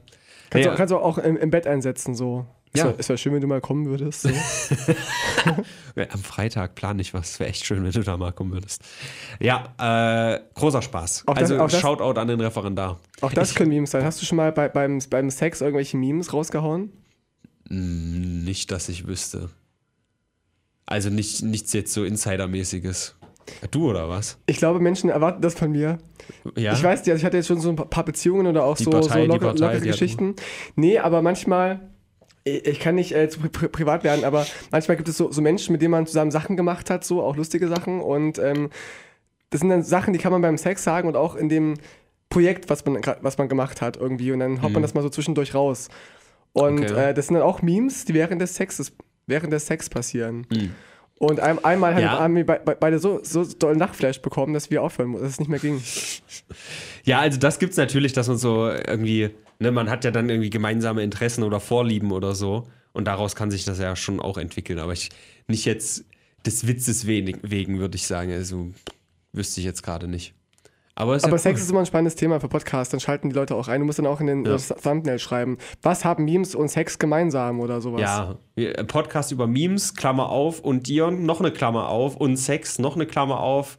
Kannst, Ja. Du, kannst du auch im, im Bett einsetzen, so. Es Ja. wär- Es wäre schön, wenn du mal kommen würdest. So. Am Freitag plane ich was. Wäre echt schön, wenn du da mal kommen würdest. Ja, äh, großer Spaß. Auch das- also das- Shoutout an den Referendar. Auch das können Memes sein. Hast du schon mal bei, beim, beim Sex irgendwelche Memes rausgehauen? Mm, Nicht, dass ich wüsste. Also nicht, nichts jetzt so Insidermäßiges. Du oder was? Ich glaube, Menschen erwarten das von mir. Ja. Ich weiß nicht, also ich hatte jetzt schon so ein paar Beziehungen oder auch Die so, Partei, so locker, Partei, lockere Geschichten. Nee, aber manchmal, ich ich kann nicht äh, zu pri pri privat werden, aber manchmal gibt es so, so Menschen, mit denen man zusammen Sachen gemacht hat, so auch lustige Sachen. Und ähm, das sind dann Sachen, die kann man beim Sex sagen und auch in dem Projekt, was man, was man gemacht hat irgendwie. Und dann haut man das mal so zwischendurch raus. Und Mhm. Okay. äh, das sind dann auch Memes, die während des Sexes, während des Sex passieren. Mhm. Und ein, einmal haben, Ja. haben wir be- be- beide so, so doll Nachtflash bekommen, dass wir aufhören, dass es nicht mehr ging. Ja, also das gibt's natürlich, dass man so irgendwie, ne, man hat ja dann irgendwie gemeinsame Interessen oder Vorlieben oder so. Und daraus kann sich das ja schon auch entwickeln. Aber ich nicht jetzt des Witzes wenig, wegen, würde ich sagen. Also wüsste ich jetzt gerade nicht. Aber, Aber ja Sex cool. ist immer ein spannendes Thema für Podcasts, dann schalten die Leute auch ein. Du musst dann auch in den Ja. äh, Thumbnail schreiben. Was haben Memes und Sex gemeinsam oder sowas? Ja, ein Podcast über Memes, Klammer auf, und Dion, noch eine Klammer auf, und Sex, noch eine Klammer auf,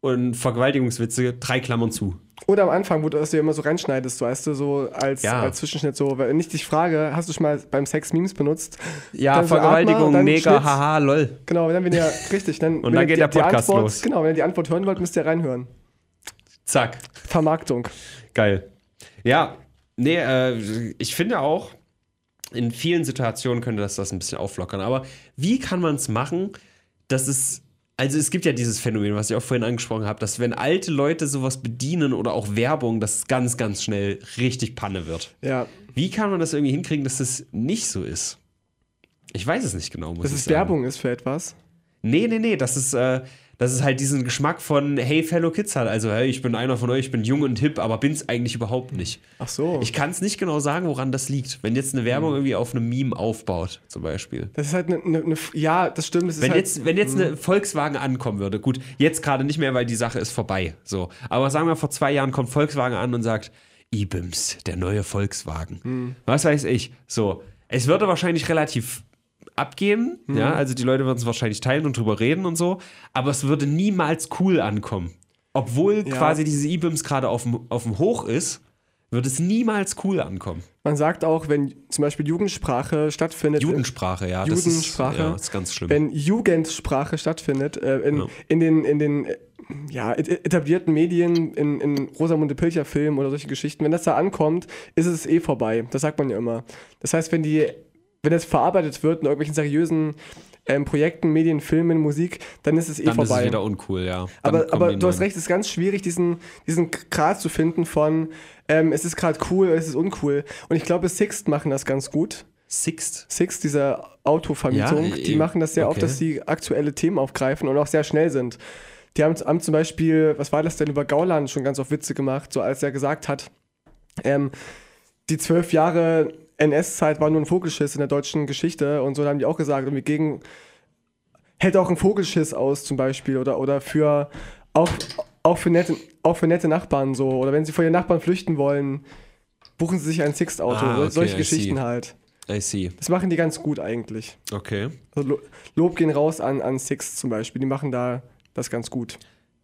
und Vergewaltigungswitze, drei Klammern zu. Oder am Anfang, wo du das ja immer so reinschneidest, weißt du, so als, Ja. als Zwischenschnitt, so, wenn ich dich frage, hast du schon mal beim Sex Memes benutzt? Ja, Dann Vergewaltigung, und dann Schnitt. haha, lol. Genau, dann, wenn ihr, richtig, dann, wenn dann geht die, der Podcast Antwort, los. Genau, wenn ihr die Antwort hören wollt, müsst ihr reinhören. Zack. Vermarktung. Geil. Ja, nee, äh, ich finde auch, in vielen Situationen könnte das das ein bisschen auflockern. Aber wie kann man es machen, dass es. Also es gibt ja dieses Phänomen, was ich auch vorhin angesprochen habe, dass wenn alte Leute sowas bedienen oder auch Werbung, dass es ganz, ganz schnell richtig Panne wird. Ja, Wie kann man das irgendwie hinkriegen, dass das nicht so ist? Ich weiß es nicht genau, muss dass es. Werbung ist für etwas. Nee, nee, nee, das ist, äh, das ist halt diesen Geschmack von Hey Fellow Kids hat. Also, hey, ich bin einer von euch, ich bin jung und hip, aber bin's eigentlich überhaupt nicht. Ach so. Ich kann es nicht genau sagen, woran das liegt. Wenn jetzt eine Werbung irgendwie auf einem Meme aufbaut, zum Beispiel. das ist halt eine, eine, eine ja, das stimmt. Das ist Wenn halt, jetzt, wenn jetzt eine Volkswagen ankommen würde, gut, jetzt gerade nicht mehr, weil die Sache ist vorbei. So. Aber sagen wir, vor zwei Jahren kommt Volkswagen an und sagt, E-Bims, der neue Volkswagen. Was weiß ich. So. Es würde wahrscheinlich relativ abgehen, ja, also die Leute würden es wahrscheinlich teilen und drüber reden und so, aber es würde niemals cool ankommen. Obwohl Ja. quasi diese E-Bims gerade auf dem, auf dem Hoch ist, würde es niemals cool ankommen. man sagt auch, wenn zum Beispiel Jugendsprache stattfindet, Judensprache, ja. Das Judensprache. Ist, ja, das ist ganz schlimm. wenn Jugendsprache stattfindet, äh, in, Ja. in den, in den äh, ja, et- etablierten Medien, in, in Rosamunde Pilcher Filmen oder solche Geschichten, wenn das da ankommt, ist es eh vorbei. Das sagt man ja immer. Das heißt, wenn die, wenn das verarbeitet wird in irgendwelchen seriösen ähm, Projekten, Medien, Filmen, Musik, dann ist es eh dann vorbei. ist es wieder uncool, ja. Dann aber aber du hast recht, es ist ganz schwierig, diesen, diesen Grad zu finden von, ähm, es ist gerade cool, es ist uncool. Und ich glaube, Sixt machen das ganz gut. Sixt. Six, diese Autovermietung, Ja, die machen das sehr oft, okay. dass sie aktuelle Themen aufgreifen und auch sehr schnell sind. Die haben, haben zum Beispiel, was war das denn, über Gauland schon ganz oft Witze gemacht, so als er gesagt hat, ähm, die zwölf Jahre NS-Zeit war nur ein Vogelschiss in der deutschen Geschichte und so da haben die auch gesagt, irgendwie gegen, hält auch ein Vogelschiss aus zum Beispiel oder, oder für, auch, auch, für nette, auch für nette Nachbarn so oder wenn sie vor ihren Nachbarn flüchten wollen, buchen sie sich ein Sixt-Auto, Ah, okay, solche I Geschichten see. halt. I see. Das machen die ganz gut eigentlich. Okay. Also Lo- Lob gehen raus an, an Six zum Beispiel. Die machen da das ganz gut.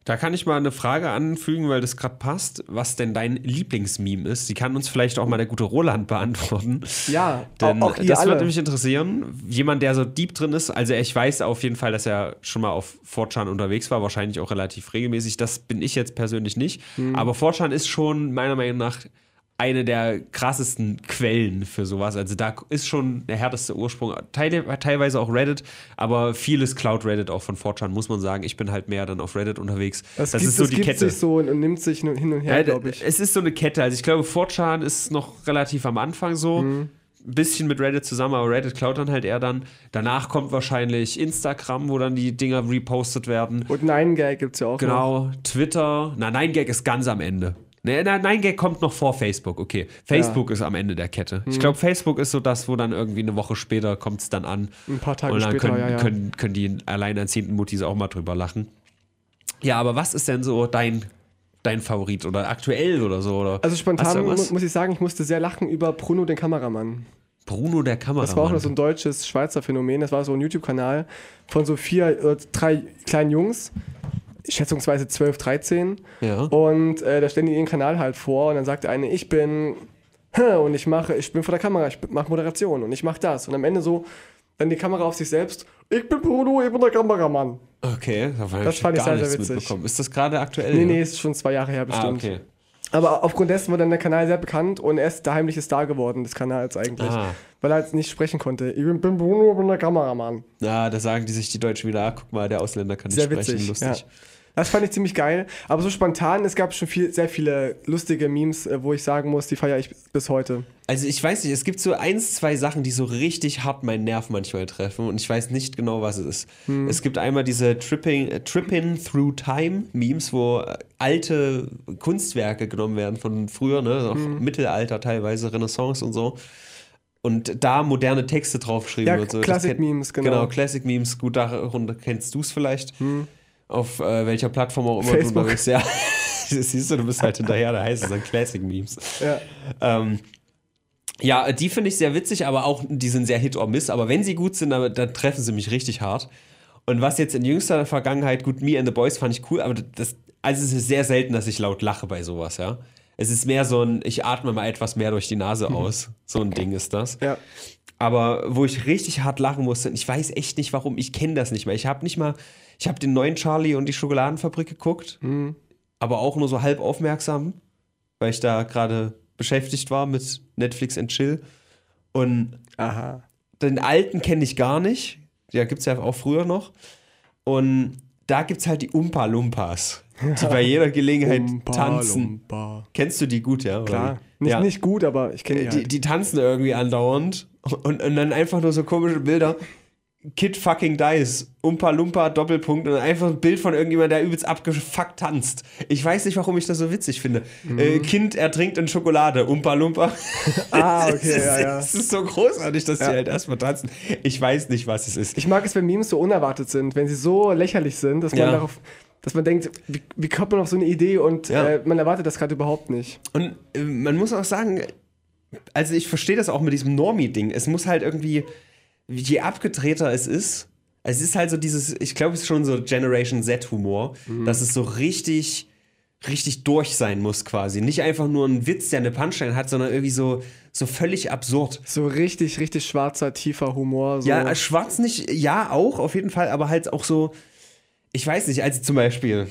Da kann ich mal eine Frage anfügen, weil das gerade passt, was denn dein Lieblingsmeme ist. Die kann uns vielleicht auch mal der gute Roland beantworten. Ja, Denn auch, auch das alle. würde mich interessieren. Jemand, der so deep drin ist, also ich weiß auf jeden Fall, dass er schon mal auf 4chan unterwegs war, wahrscheinlich auch relativ regelmäßig. Das bin ich jetzt persönlich nicht. Hm. Aber 4chan ist schon meiner Meinung nach eine der krassesten Quellen für sowas. Also da ist schon der härteste Ursprung. Teil, teilweise auch Reddit, aber vieles Cloud Reddit auch von 4chan, muss man sagen. Ich bin halt mehr dann auf Reddit unterwegs. das, das gibt, ist so das die gibt Kette. sich so und, und nimmt sich hin und her, Ja, glaube ich. Es ist so eine Kette. Also ich glaube, 4chan ist noch relativ am Anfang so. Mhm. Ein bisschen mit Reddit zusammen, aber Reddit klaut dann halt eher dann. Danach kommt wahrscheinlich Instagram, wo dann die Dinger repostet werden. Und Nine Gag gibt es ja auch. Noch. Genau, Twitter. Na, 9gag ist ganz am Ende. Ne, na, 9gag kommt noch vor Facebook, okay. Facebook ist am Ende der Kette. Ich glaube, Facebook ist so das, wo dann irgendwie eine Woche später kommt es dann an. Ein paar Tage Und dann später, können, ja, ja. Können, können die alleinerziehenden Muttis auch mal drüber lachen. Ja, aber was ist denn so dein, dein Favorit oder aktuell oder so? Oder Also spontan muss ich sagen, ich musste sehr lachen über Bruno, den Kameramann. Bruno der Kameramann. Das war auch noch so ein deutsches Schweizer Phänomen. Das war so ein YouTube-Kanal von so vier oder drei kleinen Jungs, schätzungsweise 12, 13. ja. Und äh, da stellen die ihren Kanal halt vor und dann sagt der eine, ich bin und ich mache, ich bin vor der Kamera, ich mache Moderation und ich mache das. Und am Ende so, dann die Kamera auf sich selbst, ich bin Bruno, ich bin der Kameramann. Okay, davon Das hab fand ich sehr, sehr witzig. Ist das gerade aktuell? Nee, nee, ist schon zwei Jahre her Ah, bestimmt. okay. Aber aufgrund dessen wurde dann der Kanal sehr bekannt und er ist der heimliche Star geworden des Kanals eigentlich. Ah. Weil er halt nicht sprechen konnte. Ich bin bin Bruno, ich bin der Kameramann. Ja, da sagen die sich die Deutschen wieder, ah, guck mal, der Ausländer kann nicht Sehr sprechen, witzig. lustig. Ja. Das fand ich ziemlich geil. Aber so spontan, es gab schon viel, sehr viele lustige Memes, äh, wo ich sagen muss, die feiere ich bis heute. Also ich weiß nicht, es gibt so eins, zwei Sachen, die so richtig hart meinen Nerv manchmal treffen und ich weiß nicht genau, was es ist. Hm. Es gibt einmal diese Tripping, äh, Tripping Through Time Memes, wo äh, alte Kunstwerke genommen werden von früher, ne, auch Hm. Mittelalter teilweise, Renaissance und so. Und da moderne Texte draufgeschrieben Ja, wird. So. Classic Memes, genau. Genau, Classic Memes, gut, darunter kennst du es vielleicht. Auf äh, welcher Plattform auch immer Facebook. du unterwegs Ja, siehst du, du bist halt hinterher, da heißt es dann Classic Memes. Ja. Ähm, ja, die finde ich sehr witzig, aber auch, die sind sehr Hit or Miss. Aber wenn sie gut sind, dann, dann treffen sie mich richtig hart. Und was jetzt in jüngster Vergangenheit, gut, Me and the Boys fand ich cool, aber das, also es ist sehr selten, dass ich laut lache bei sowas, ja. Es ist mehr so ein, ich atme mal etwas mehr durch die Nase aus. So ein Ding ist das. Ja. Aber wo ich richtig hart lachen musste, und ich weiß echt nicht warum, ich kenne das nicht mehr. Ich habe nicht mal, ich habe den neuen Charlie und die Schokoladenfabrik geguckt, aber auch nur so halb aufmerksam, weil ich da gerade beschäftigt war mit Netflix and Chill. Und Aha. den alten kenne ich gar nicht. Ja, gibt es ja auch früher noch. Und da gibt es halt die Umpa Lumpas, die bei jeder Gelegenheit Umpa, tanzen. Lumpa. Kennst du die gut, ja? Klar. Nicht, ja. nicht gut, aber ich kenne die, Die, halt. die tanzen irgendwie andauernd und, und dann einfach nur so komische Bilder. Kid fucking dies, Umpa Lumpa, Doppelpunkt und einfach ein Bild von irgendjemand, der übelst abgefuckt tanzt. Ich weiß nicht, warum ich das so witzig finde. Äh, kind ertrinkt in Schokolade, Umpa Lumpa. Mhm. Ah, okay, es, ist, ja, ja. es ist so großartig, dass die halt erstmal tanzen. Ich weiß nicht, was es ist. Ich mag es, wenn Memes so unerwartet sind, wenn sie so lächerlich sind, dass man Ja. darauf, dass man denkt, wie, wie kommt man auf so eine Idee und Ja. äh, man erwartet das gerade überhaupt nicht. Und äh, man muss auch sagen, also ich verstehe das auch mit diesem Normie-Ding. Es muss halt irgendwie, je abgedrehter es ist, es ist halt so dieses, ich glaube, es ist schon so Generation Z-Humor, dass es so richtig, richtig durch sein muss quasi. Nicht einfach nur ein Witz, der eine Punchline hat, sondern irgendwie so, so völlig absurd. So richtig, richtig schwarzer, tiefer Humor. So. Ja, schwarz nicht, ja auch, auf jeden Fall, aber halt auch so, ich weiß nicht, also zum Beispiel,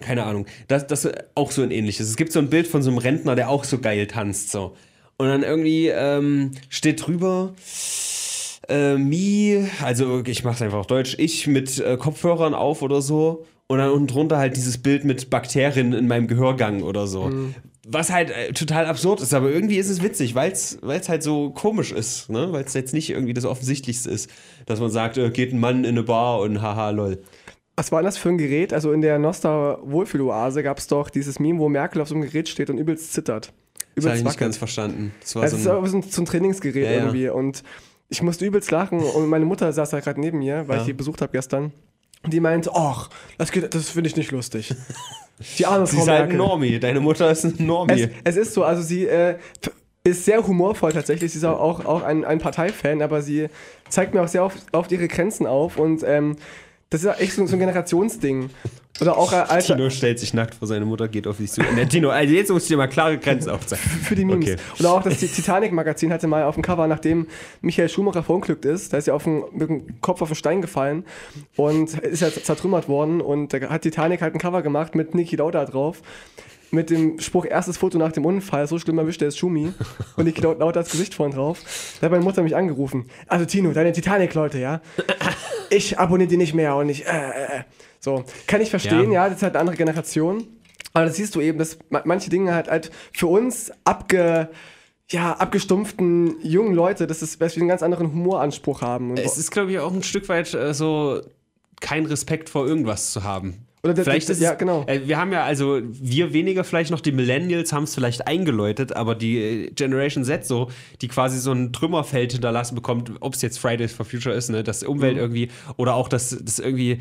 keine Ahnung, das, das ist auch so ein ähnliches. Es gibt so ein Bild von so einem Rentner, der auch so geil tanzt, so. Und dann irgendwie ähm, steht drüber, äh, me, also ich mach's einfach auf Deutsch, ich mit äh, Kopfhörern auf oder so. Und dann unten drunter halt dieses Bild mit Bakterien in meinem Gehörgang oder so. Was halt äh, total absurd ist, aber irgendwie ist es witzig, weil es halt so komisch ist, ne? Weil es jetzt nicht irgendwie das Offensichtlichste ist, dass man sagt, äh, geht ein Mann in eine Bar und haha, lol. Was war denn das für ein Gerät? Also in der Noster Wohlfühloase gab es doch dieses Meme, wo Merkel auf so einem Gerät steht und übelst zittert. Das habe ich nicht ganz verstanden. Das war Es ist so ein, aber so ein, so ein Trainingsgerät Ja, irgendwie. Und ich musste übelst lachen und meine Mutter saß da gerade neben mir, weil ich die besucht habe gestern. Und die meinte, ach, das, geht- das finde ich nicht lustig. Die arme sie Frau ist halt. Normie. Deine Mutter ist ein Normie. Es, es ist so, also sie äh, ist sehr humorvoll tatsächlich. Sie ist auch, auch ein, ein Parteifan, aber sie zeigt mir auch sehr oft, oft ihre Grenzen auf und ähm, das ist echt so, so ein Generationsding. Oder auch äh, alte, Tino stellt sich nackt vor seine Mutter, geht auf dich zu. Ne, Tino, also jetzt musst du dir mal klare Grenzen aufzeigen. für die Memes. Okay. Oder auch das Titanic-Magazin hatte mal auf dem Cover, nachdem Michael Schumacher verunglückt ist, da ist er auf den, mit dem Kopf auf den Stein gefallen und ist ja zertrümmert worden und da hat Titanic halt ein Cover gemacht mit Niki Lauda drauf. Mit dem Spruch, erstes Foto nach dem Unfall, so schlimm erwischt er ist Schumi. Und Niki Lauda das Gesicht vorne drauf. Da hat meine Mutter mich angerufen. Also Tino, deine Titanic-Leute, ja? Ich abonniere die nicht mehr und ich, äh, äh, äh. So, kann ich verstehen, ja, Ja. das ist halt eine andere Generation. Aber das siehst du eben, dass ma- manche Dinge halt, halt für uns abge, ja, abgestumpften jungen Leute, dass es dass wir einen ganz anderen Humoranspruch haben. Es ist, glaube ich, auch ein Stück weit äh, so, kein Respekt vor irgendwas zu haben. Oder der- vielleicht der- ist ja, genau. Äh, wir haben ja also, wir weniger vielleicht noch, die Millennials haben es vielleicht eingeläutet, aber die äh, Generation Z so, die quasi so ein Trümmerfeld hinterlassen bekommt, ob es jetzt Fridays for Future ist, ne, dass Umwelt Mhm. irgendwie, oder auch, dass das irgendwie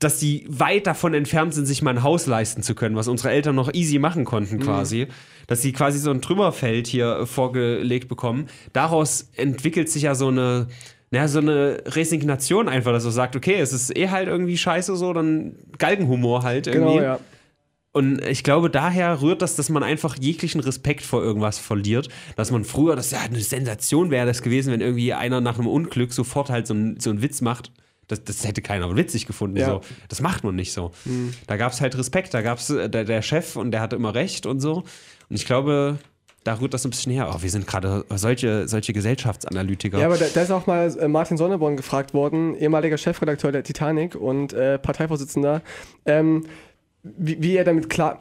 dass die weit davon entfernt sind, sich mal ein Haus leisten zu können, was unsere Eltern noch easy machen konnten Mhm. quasi. Dass sie quasi so ein Trümmerfeld hier äh, vorgelegt bekommen. Daraus entwickelt sich ja so eine, naja, so eine Resignation einfach, dass er sagt, okay, es ist eh halt irgendwie scheiße so, dann Galgenhumor halt irgendwie. genau, ja. Und ich glaube, daher rührt das, dass man einfach jeglichen Respekt vor irgendwas verliert. Dass man früher, das ja eine Sensation wäre das gewesen, wenn irgendwie einer nach einem Unglück sofort halt so, ein, so einen Witz macht. Das, das hätte keiner witzig gefunden. Ja. So. Das macht man nicht so. Da gab es halt Respekt, da gab es der, der Chef und der hatte immer recht und so. Und ich glaube, da rührt das ein bisschen her. Oh, wir sind gerade solche, solche Gesellschaftsanalytiker. Ja, aber da, da ist auch mal äh, Martin Sonneborn gefragt worden, ehemaliger Chefredakteur der Titanic und äh, Parteivorsitzender, ähm, wie, wie er damit klar,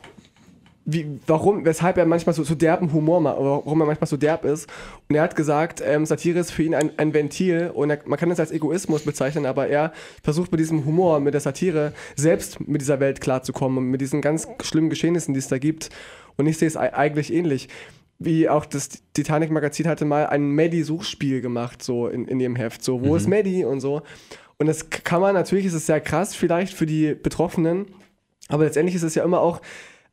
wie, warum, weshalb er manchmal so, so derben Humor macht, warum er manchmal so derb ist. Und er hat gesagt, ähm, Satire ist für ihn ein, ein Ventil und er, man kann das als Egoismus bezeichnen, aber er versucht mit diesem Humor, mit der Satire selbst mit dieser Welt klarzukommen und mit diesen ganz schlimmen Geschehnissen, die es da gibt. Und ich sehe es ei- eigentlich ähnlich. Wie auch das Titanic-Magazin hatte mal ein Maddie-Suchspiel gemacht, so in, in ihrem Heft. So, wo ist Maddie und so. Und das kann man, natürlich ist es sehr krass vielleicht für die Betroffenen, aber letztendlich ist es ja immer auch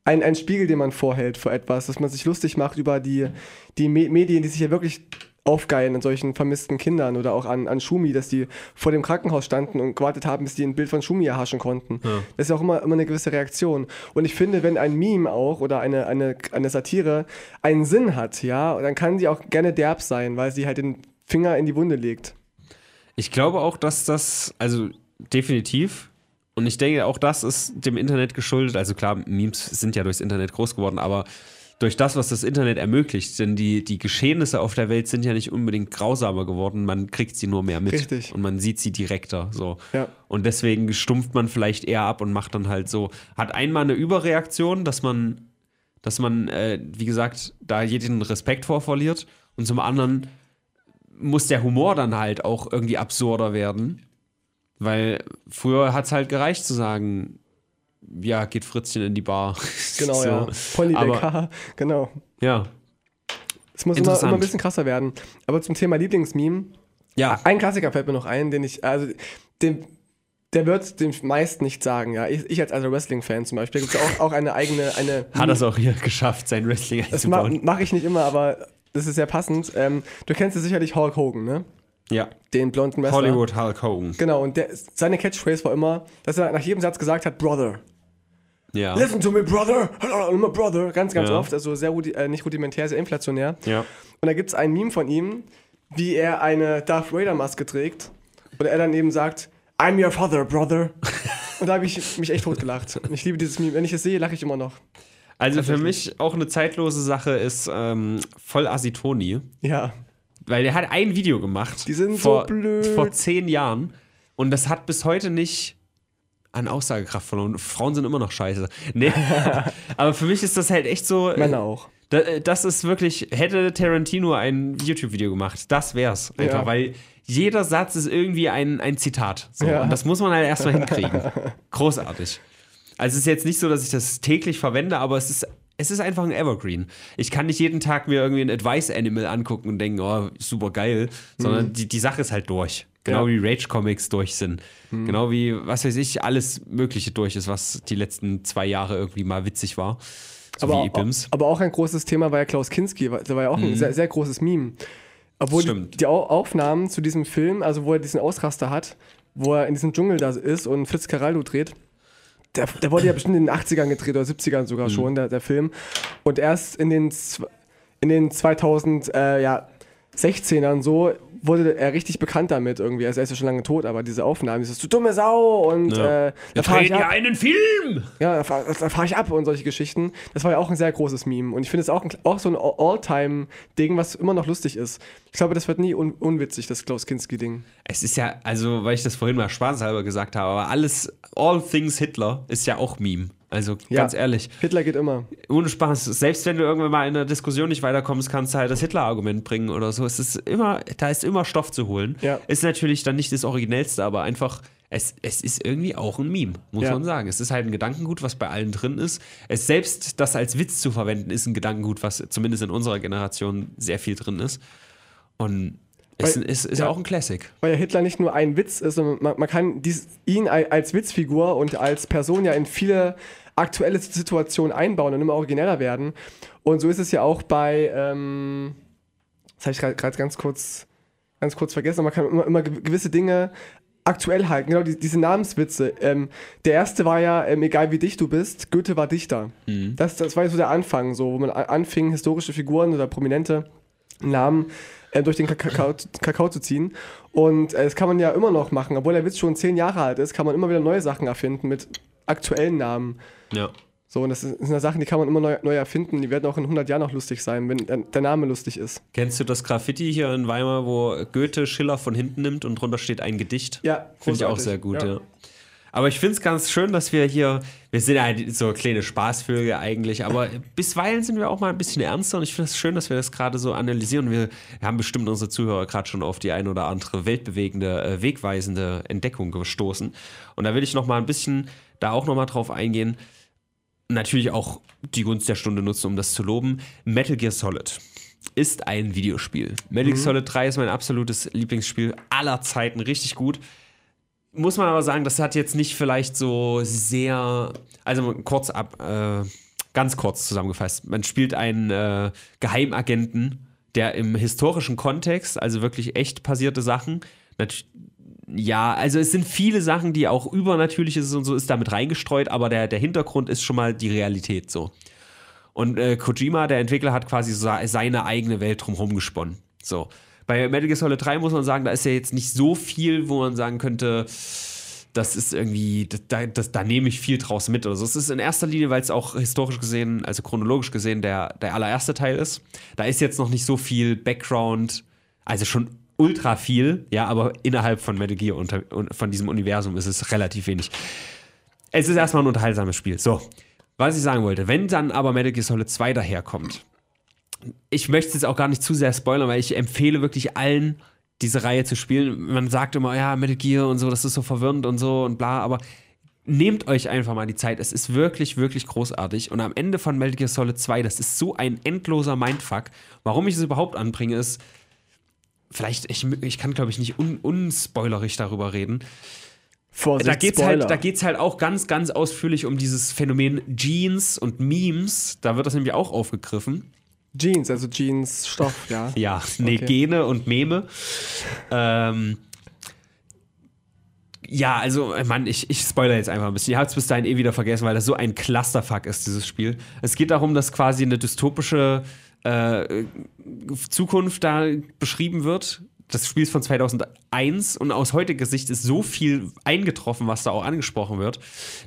ein, ein Spiegel, den man vorhält vor etwas, dass man sich lustig macht über die, die Me Medien, die sich ja wirklich aufgeilen an solchen vermissten Kindern oder auch an, an Schumi, dass die vor dem Krankenhaus standen und gewartet haben, bis die ein Bild von Schumi erhaschen konnten. Das ist ja auch immer, immer eine gewisse Reaktion. Und ich finde, wenn ein Meme auch oder eine, eine, eine Satire einen Sinn hat, ja, dann kann sie auch gerne derb sein, weil sie halt den Finger in die Wunde legt. Ich glaube auch, dass das, also definitiv. Und ich denke, auch das ist dem Internet geschuldet. Also klar, Memes sind ja durchs Internet groß geworden, aber durch das, was das Internet ermöglicht, denn die, die Geschehnisse auf der Welt sind ja nicht unbedingt grausamer geworden, man kriegt sie nur mehr mit. Richtig. Und man sieht sie direkter. So. Ja. Und deswegen stumpft man vielleicht eher ab und macht dann halt so, hat einmal eine Überreaktion, dass man, dass man, äh, wie gesagt, da jeden Respekt vor verliert. Und zum anderen muss der Humor dann halt auch irgendwie absurder werden. Weil früher hat es halt gereicht zu sagen, ja, geht Fritzchen in die Bar. Genau, So. ja. Aber- BK, genau. Ja. Es muss immer, immer ein bisschen krasser werden. Aber zum Thema Lieblingsmeme, Ja. ein Klassiker fällt mir noch ein, den ich, also, den, der wird den meisten nicht sagen, ja. Ich, ich als alter Wrestling-Fan zum Beispiel, gibt es auch, auch eine eigene, eine. Hat es auch hier geschafft, sein Wrestling Das einzubauen. mache ich nicht immer, aber das ist sehr passend. Ähm, du kennst ja sicherlich Hulk Hogan, ne? Ja. Den blonden Wrestler. Hollywood Hulk Hogan. Genau, und der, seine Catchphrase war immer, dass er nach jedem Satz gesagt hat, Brother. Ja. Listen to me, brother. Immer brother. Ganz, ganz Ja. oft. Also sehr rudi äh, nicht rudimentär, sehr inflationär. Ja. Und da gibt es ein Meme von ihm, wie er eine Darth Vader-Maske trägt. Und er dann eben sagt, I'm your father, brother. Und da habe ich mich echt totgelacht. Ich liebe dieses Meme. Wenn ich es sehe, lache ich immer noch. Also für mich auch eine zeitlose Sache ist ähm, voll Asitoni. Ja. Weil der hat ein Video gemacht. Die sind so vor, blöd. Vor zehn Jahren. Und das hat bis heute nicht an Aussagekraft verloren. Frauen sind immer noch scheiße. Nee. Aber für mich ist das halt echt so. äh, Männer auch. Da, äh, das ist wirklich, hätte Tarantino ein YouTube-Video gemacht, das wär's. Einfach, Ja. weil jeder Satz ist irgendwie ein, ein Zitat. So. Ja. Und das muss man halt erstmal hinkriegen. Großartig. Also es ist jetzt nicht so, dass ich das täglich verwende, aber es ist, es ist einfach ein Evergreen. Ich kann nicht jeden Tag mir irgendwie ein Advice-Animal angucken und denken, oh, super geil, sondern die, die Sache ist halt durch. Genau Mhm. Ja. Mhm. wie Rage-Comics durch sind. Genau wie, was weiß ich, alles Mögliche durch ist, was die letzten zwei Jahre irgendwie mal witzig war. So aber, wie Ibims. aber auch ein großes Thema war ja Klaus Kinski. Der war ja auch ein sehr, sehr großes Meme. Obwohl die, die Au- Aufnahmen zu diesem Film, also wo er diesen Ausraster hat, wo er in diesem Dschungel da ist und Fitzcarraldo dreht, der, der wurde ja bestimmt in den 80ern gedreht oder 70ern sogar schon, der, der Film. Und erst in den, in den 2000, äh, ja, 16ern so wurde er richtig bekannt damit irgendwie. Also er ist ja schon lange tot, aber diese Aufnahmen, dieses du dumme Sau und Ja. äh, da fahre ich ab. einen Film! Ja, da fahre fahr ich ab und solche Geschichten. Das war ja auch ein sehr großes Meme. Und ich finde es auch, ein, auch so ein All-Time-Ding, was immer noch lustig ist. Ich glaube, das wird nie un unwitzig, das Klaus Kinski-Ding. Es ist ja, also, weil ich das vorhin mal spaßhalber gesagt habe, aber alles, all things Hitler ist ja auch Meme. Also Ja. ganz ehrlich, Hitler geht immer. ohne Spaß. Selbst wenn du irgendwann mal in einer Diskussion nicht weiterkommst, kannst du halt das Hitler-Argument bringen oder so. Es ist immer, da ist immer Stoff zu holen. Ja. Ist natürlich dann nicht das Originellste, aber einfach, es, es ist irgendwie auch ein Meme, muss Ja. man sagen. Es ist halt ein Gedankengut, was bei allen drin ist. Es selbst das als Witz zu verwenden, ist ein Gedankengut, was zumindest in unserer Generation sehr viel drin ist. Und Weil- ist, ist ja. auch ein Classic. Weil ja Hitler nicht nur ein Witz ist, sondern man, man kann dies, ihn al- als Witzfigur und als Person ja in viele aktuelle Situationen einbauen und immer origineller werden. Und so ist es ja auch bei, ähm, das habe ich gerade ganz kurz, ganz kurz vergessen, man kann immer, immer gew- gewisse Dinge aktuell halten. Genau, die, diese Namenswitze. Ähm, der erste war ja, ähm, egal wie dicht du bist, Goethe war Dichter. Das, das war ja so der Anfang, so, wo man anfing, historische Figuren oder prominente Namen äh, durch den Kakao, Kakao zu ziehen. Und äh, das kann man ja immer noch machen, obwohl der Witz schon zehn Jahre alt ist, kann man immer wieder neue Sachen erfinden mit aktuellen Namen. Ja. So, und das sind sind Sachen, die kann man immer neu, neu erfinden. Die werden auch in 100 Jahren noch lustig sein, wenn der, der Name lustig ist. Kennst du das Graffiti hier in Weimar, wo Goethe Schiller von hinten nimmt und drunter steht ein Gedicht? Ja, Finde ich auch sehr gut, Ja. ja. Aber ich finde es ganz schön, dass wir hier, wir sind ja so kleine Spaßvögel eigentlich, aber bisweilen sind wir auch mal ein bisschen ernster und ich finde es schön, dass wir das gerade so analysieren. Wir haben bestimmt unsere Zuhörer gerade schon auf die ein oder andere weltbewegende, äh, wegweisende Entdeckung gestoßen. Und da will ich noch mal ein bisschen da auch noch mal drauf eingehen. Natürlich auch die Gunst der Stunde nutzen, um das zu loben. Metal Gear Solid ist ein Videospiel. Metal Gear Solid 3 ist mein absolutes Lieblingsspiel aller Zeiten, richtig gut muss man aber sagen, das hat jetzt nicht vielleicht so sehr, also kurz ab, äh, ganz kurz zusammengefasst. Man spielt einen äh, Geheimagenten, der im historischen Kontext, also wirklich echt passierte Sachen, ja, also es sind viele Sachen, die auch übernatürliches und so ist damit reingestreut, aber der, der Hintergrund ist schon mal die Realität so. Und äh, Kojima, der Entwickler, hat quasi so seine eigene Welt drumherum gesponnen. So. Bei Metal Gear Solid 3 muss man sagen, da ist ja jetzt nicht so viel, wo man sagen könnte, das ist irgendwie, da, das, da nehme ich viel draus mit oder so. Es ist in erster Linie, weil es auch historisch gesehen, also chronologisch gesehen, der, der allererste Teil ist. Da ist jetzt noch nicht so viel Background, also schon ultra viel, ja, aber innerhalb von Metal Gear unter, un- von diesem Universum ist es relativ wenig. Es ist erstmal ein unterhaltsames Spiel. So, was ich sagen wollte, wenn dann aber Metal Gear Solid 2 daherkommt, ich möchte es jetzt auch gar nicht zu sehr spoilern, weil ich empfehle wirklich allen, diese Reihe zu spielen. Man sagt immer, ja, Metal Gear und so, das ist so verwirrend und so und bla, aber nehmt euch einfach mal die Zeit. Es ist wirklich, wirklich großartig. Und am Ende von Metal Gear Solid 2, das ist so ein endloser Mindfuck. Warum ich es überhaupt anbringe, ist, vielleicht, ich, ich kann, glaube ich, nicht un, unspoilerig darüber reden. Vorsicht, Da geht es Spoiler. halt, da geht's halt auch ganz, ganz ausführlich um dieses Phänomen Jeans und Memes. Da wird das nämlich auch aufgegriffen. Jeans, also Jeans, Stoff, ja. Ja, nee, Okay. Gene und Meme. Ähm, ja, also, äh, Mann, ich, ich spoilere jetzt einfach ein bisschen. Ihr habt es bis dahin eh wieder vergessen, weil das so ein Clusterfuck ist, dieses Spiel. Es geht darum, dass quasi eine dystopische äh, Zukunft da beschrieben wird. Das Spiel ist von 2001 und aus heutiger Sicht ist so viel eingetroffen, was da auch angesprochen wird.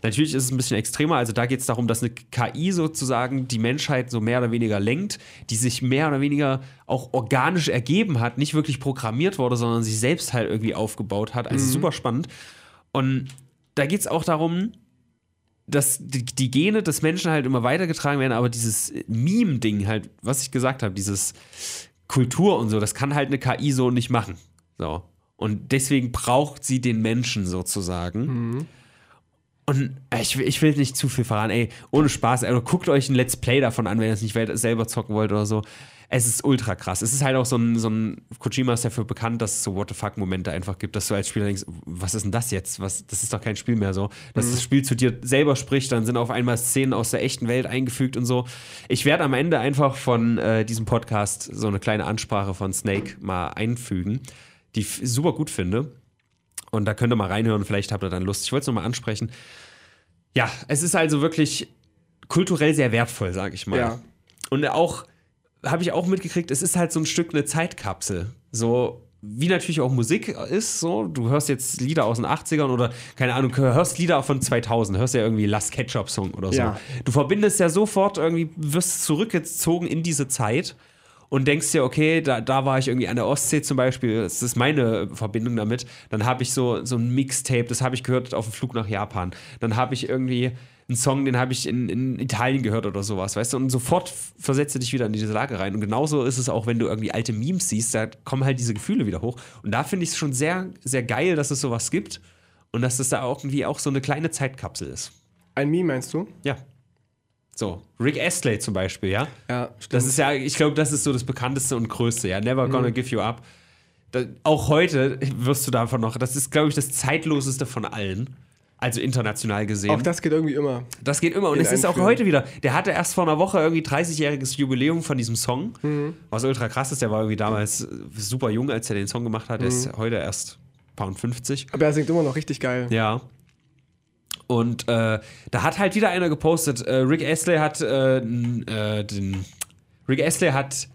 Natürlich ist es ein bisschen extremer. Also da geht es darum, dass eine KI sozusagen die Menschheit so mehr oder weniger lenkt, die sich mehr oder weniger auch organisch ergeben hat, nicht wirklich programmiert wurde, sondern sich selbst halt irgendwie aufgebaut hat. Also super spannend. Und da geht es auch darum, dass die, die Gene des Menschen halt immer weitergetragen werden, aber dieses Meme-Ding halt, was ich gesagt habe, dieses Kultur und so, das kann halt eine KI so nicht machen. So. Und deswegen braucht sie den Menschen sozusagen. Und äh, ich, will- ich will nicht zu viel verraten, ey, ohne Spaß, also guckt euch ein Let's Play davon an, wenn ihr es nicht selber zocken wollt oder so. Es ist ultra krass. Es ist halt auch so ein, so ein Kojima ist dafür bekannt, dass es so What the fuck-Momente einfach gibt, dass du als Spieler denkst, was ist denn das jetzt? Was, das ist doch kein Spiel mehr so. Dass das Spiel zu dir selber spricht, dann sind auf einmal Szenen aus der echten Welt eingefügt und so. Ich werde am Ende einfach von äh, diesem Podcast so eine kleine Ansprache von Snake mal einfügen, die ich super gut finde. Und da könnt ihr mal reinhören, vielleicht habt ihr dann Lust. Ich wollte es nochmal ansprechen. Ja, es ist also wirklich kulturell sehr wertvoll, sag ich mal. Ja. Und auch, habe ich auch mitgekriegt, es ist halt so ein Stück eine Zeitkapsel. So, wie natürlich auch Musik ist, so, du hörst jetzt Lieder aus den 80ern oder, keine Ahnung, hörst Lieder von 2000, hörst ja irgendwie Last Ketchup Song oder so. Ja. Du verbindest ja sofort irgendwie, wirst zurückgezogen in diese Zeit und denkst dir, okay, da, da war ich irgendwie an der Ostsee zum Beispiel, das ist meine Verbindung damit. Dann habe ich so, so ein Mixtape, das habe ich gehört auf dem Flug nach Japan. Dann habe ich irgendwie einen Song, den habe ich in, in Italien gehört oder sowas, weißt du? Und sofort versetze dich wieder in diese Lage rein. Und genauso ist es auch, wenn du irgendwie alte Memes siehst, da kommen halt diese Gefühle wieder hoch. Und da finde ich es schon sehr, sehr geil, dass es sowas gibt und dass es da auch irgendwie auch so eine kleine Zeitkapsel ist. Ein Meme meinst du? Ja. So, Rick Astley zum Beispiel, ja? Ja, Das ist ja, ich glaube, das ist so das bekannteste und größte, ja. Never gonna Mhm. give you up. Da, auch heute wirst du davon noch, das ist, glaube ich, das zeitloseste von allen. Also international gesehen. Auch das geht irgendwie immer. Das geht immer. Und es ist auch Einführung. heute wieder. Der hatte erst vor einer Woche irgendwie 30-jähriges Jubiläum von diesem Song. Mhm. Was ultra krass ist. Der war irgendwie damals äh, super jung, als er den Song gemacht hat. Der Mhm. ist heute erst Pound 50. Aber er singt immer noch richtig geil. Ja. Und äh, da hat halt wieder einer gepostet. Äh, Rick Astley hat äh, äh, den. Rick Astley hat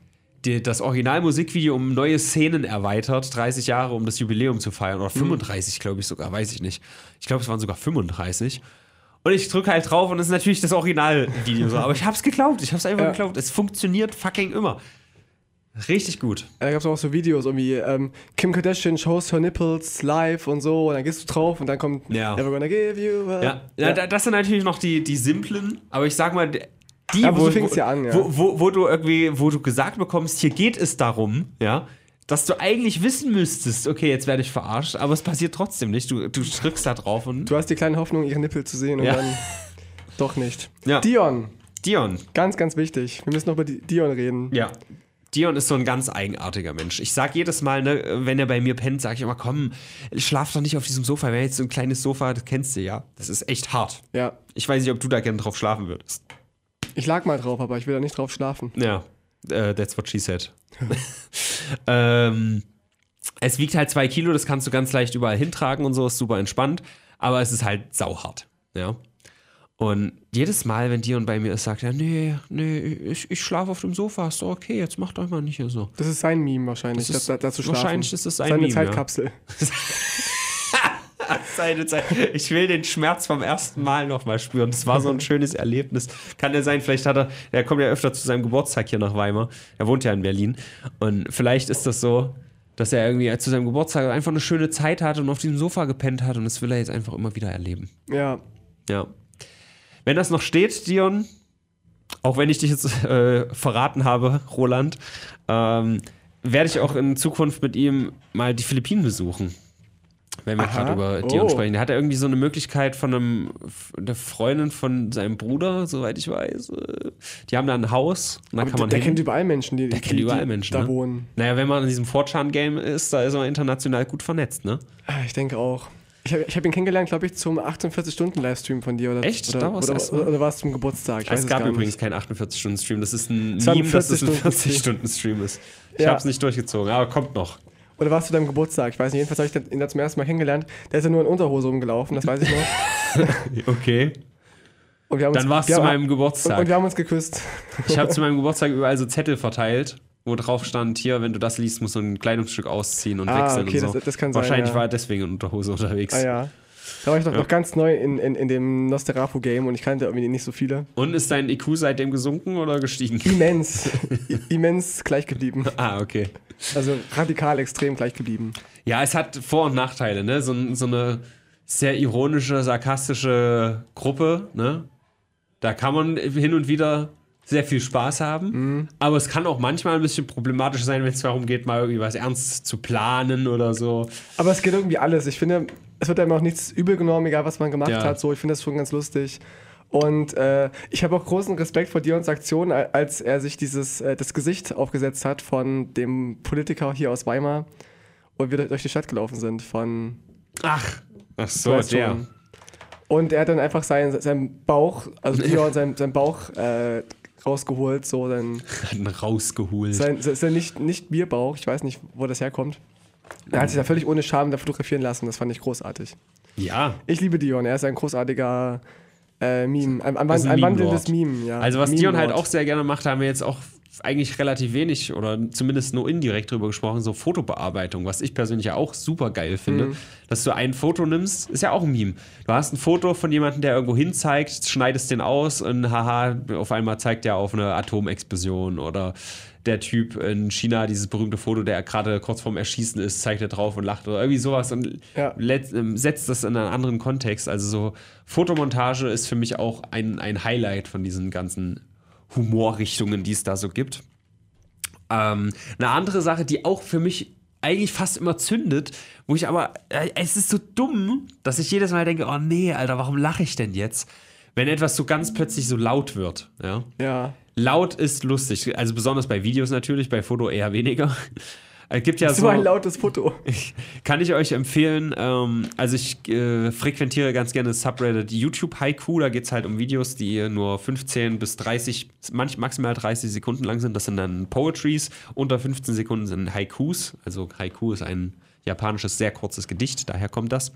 die, das Originalmusikvideo um neue Szenen erweitert, 30 Jahre, um das Jubiläum zu feiern. Oder 35, glaube ich sogar, weiß ich nicht. Ich glaube, es waren sogar 35. Und ich drücke halt drauf und es ist natürlich das Originalvideo so. Aber ich hab's geglaubt. Ich hab's einfach Ja. geglaubt. Es funktioniert fucking immer. Richtig gut. Da gab es auch so Videos, irgendwie ähm, Kim Kardashian shows her nipples live und so. Und dann gehst du drauf und dann kommt Ja. Never gonna give you up. Ja, ja. da- das sind natürlich noch die, die simplen, aber ich sag mal, die, Ja, wo, wo, ja an, ja. Wo, wo, wo du irgendwie, wo du gesagt bekommst, hier geht es darum, ja, dass du eigentlich wissen müsstest, okay, jetzt werde ich verarscht, aber es passiert trotzdem nicht. Du, du drückst da drauf und. Du hast die kleine Hoffnung, ihre Nippel zu sehen und Ja. dann doch nicht. Ja. Dion, Dion. ganz, ganz wichtig. Wir müssen noch über Dion reden. Ja. Dion ist so ein ganz eigenartiger Mensch. Ich sag jedes Mal, ne, wenn er bei mir pennt, sage ich immer, komm, schlaf doch nicht auf diesem Sofa. Wenn jetzt so ein kleines Sofa, das kennst du ja. Das ist echt hart. Ja. Ich weiß nicht, ob du da gerne drauf schlafen würdest. Ich lag mal drauf, aber ich will da nicht drauf schlafen. Ja, äh, that's what she said. ähm, es wiegt halt zwei Kilo, das kannst du ganz leicht überall hintragen und so, ist super entspannt, aber es ist halt sauhart, ja. Und jedes Mal, wenn Dion bei mir ist, sagt er, nee, nee, ich, ich schlafe auf dem Sofa, ist doch okay, jetzt macht euch mal nicht hier so. Das ist sein Meme wahrscheinlich, Das ist- da, dazu schlafen. wahrscheinlich ist das sein Seine Meme, ja. Zeitkapsel. Seine Zeit. Ich will den Schmerz vom ersten Mal nochmal spüren. Das war so ein schönes Erlebnis. Kann ja sein, vielleicht hat er, er kommt ja öfter zu seinem Geburtstag hier nach Weimar. Er wohnt ja in Berlin. Und vielleicht ist das so, dass er irgendwie zu seinem Geburtstag einfach eine schöne Zeit hatte und auf diesem Sofa gepennt hat. Und das will er jetzt einfach immer wieder erleben. Ja. Ja. Wenn das noch steht, Dion, auch wenn ich dich jetzt äh, verraten habe, Roland, ähm, werde ich auch in Zukunft mit ihm mal die Philippinen besuchen. Wenn wir gerade über Dion Oh. sprechen. Der hat ja irgendwie so eine Möglichkeit von einem, der Freundin von seinem Bruder, soweit ich weiß. Die haben da ein Haus und da kann man der, der kennt überall Menschen, die, Der die, kennt überall die Menschen, da ne? wohnen. Naja, wenn man in diesem 4chan-Game ist, da ist man international gut vernetzt, ne? Ah, Ich denke auch. Ich habe hab ihn kennengelernt, glaube ich, zum 48-Stunden-Livestream von dir. Oder, Echt? Oder, oder, oder, oder war es zum Geburtstag? Ich es gab gar übrigens nicht. keinen 48-Stunden-Stream. Das ist ein Es Meme, dass es ein 40-Stunden-Stream. 40-Stunden-Stream ist. Ich Ja. habe es nicht durchgezogen, aber kommt noch. Oder warst du deinem Geburtstag? Ich weiß nicht. Jedenfalls habe ich ihn da zum ersten Mal kennengelernt. Der ist ja nur in Unterhose rumgelaufen, das weiß ich noch. Okay. Und wir haben Dann uns, warst du zu meinem und, Geburtstag. und wir haben uns geküsst. Ich habe zu meinem Geburtstag überall so Zettel verteilt, wo drauf stand, hier, wenn du das liest, musst du ein Kleidungsstück ausziehen und Ah, wechseln okay, und so. das- das kann sein, Wahrscheinlich ja. war er deswegen in Unterhose unterwegs. Ah ja. Da war ich noch, noch ganz neu in, in, in dem Nosterafu-Game und ich kannte irgendwie nicht so viele. Und ist dein IQ seitdem gesunken oder gestiegen? Immens, immens gleich geblieben. ah, okay. Also radikal extrem gleich geblieben. Ja, es hat Vor- und Nachteile, ne? So, so eine sehr ironische, sarkastische Gruppe, ne? Da kann man hin und wieder sehr viel Spaß haben, Mhm. aber es kann auch manchmal ein bisschen problematisch sein, wenn es darum geht, mal irgendwie was ernst zu planen oder so. Aber es geht irgendwie alles. Ich finde, es wird einem auch nichts übel genommen, egal was man gemacht Ja. hat. So, ich finde das schon ganz lustig. Und äh, ich habe auch großen Respekt vor Dions Aktion, al- als er sich dieses äh, das Gesicht aufgesetzt hat von dem Politiker hier aus Weimar und wir durch die Stadt gelaufen sind von Ach, ach so, der. schon. Und er hat dann einfach seinen, seinen Bauch, also Dion seinen, seinen Bauch äh, rausgeholt, so ihn rausgeholt. sein, sein nicht, nicht Bierbauch, ich weiß nicht, wo das herkommt. Er hat sich da völlig ohne Scham da fotografieren lassen, das fand ich großartig. ja, Ich liebe Dion, er ist ein großartiger Äh, Meme. Ein, ein, ein, ein wandelndes. Meme, ja. Also was Dion halt auch sehr gerne macht, haben wir jetzt auch eigentlich relativ wenig oder zumindest nur indirekt drüber gesprochen, so Fotobearbeitung, was ich persönlich ja auch super geil finde. Mhm. Dass du ein Foto nimmst, ist ja auch ein Meme. Du hast ein Foto von jemandem, der irgendwo hin zeigt, schneidest den aus und haha, auf einmal zeigt er auf eine Atomexplosion oder der Typ in China, dieses berühmte Foto, der gerade kurz vorm Erschießen ist, zeigt er drauf und lacht oder irgendwie sowas und Ja. ähm, setzt das in einen anderen Kontext. Also so Fotomontage ist für mich auch ein, ein Highlight von diesen ganzen Humorrichtungen, die es da so gibt. Ähm, eine andere Sache, die auch für mich eigentlich fast immer zündet, wo ich aber, äh, es ist so dumm, dass ich jedes Mal denke, oh nee, Alter, warum lache ich denn jetzt? Wenn etwas so ganz plötzlich so laut wird, ja. Ja. Laut ist lustig, also besonders bei Videos natürlich, bei Foto eher weniger. Es gibt ja So ein lautes Foto. kann ich euch empfehlen. Ähm, also ich äh, frequentiere ganz gerne das Subreddit YouTube Haiku. Da geht es halt um Videos, die nur 15 bis 30, manch, maximal 30 Sekunden lang sind. Das sind dann Poetries. Unter 15 Sekunden sind Haikus. Also Haiku ist ein japanisches sehr kurzes Gedicht. Daher kommt das.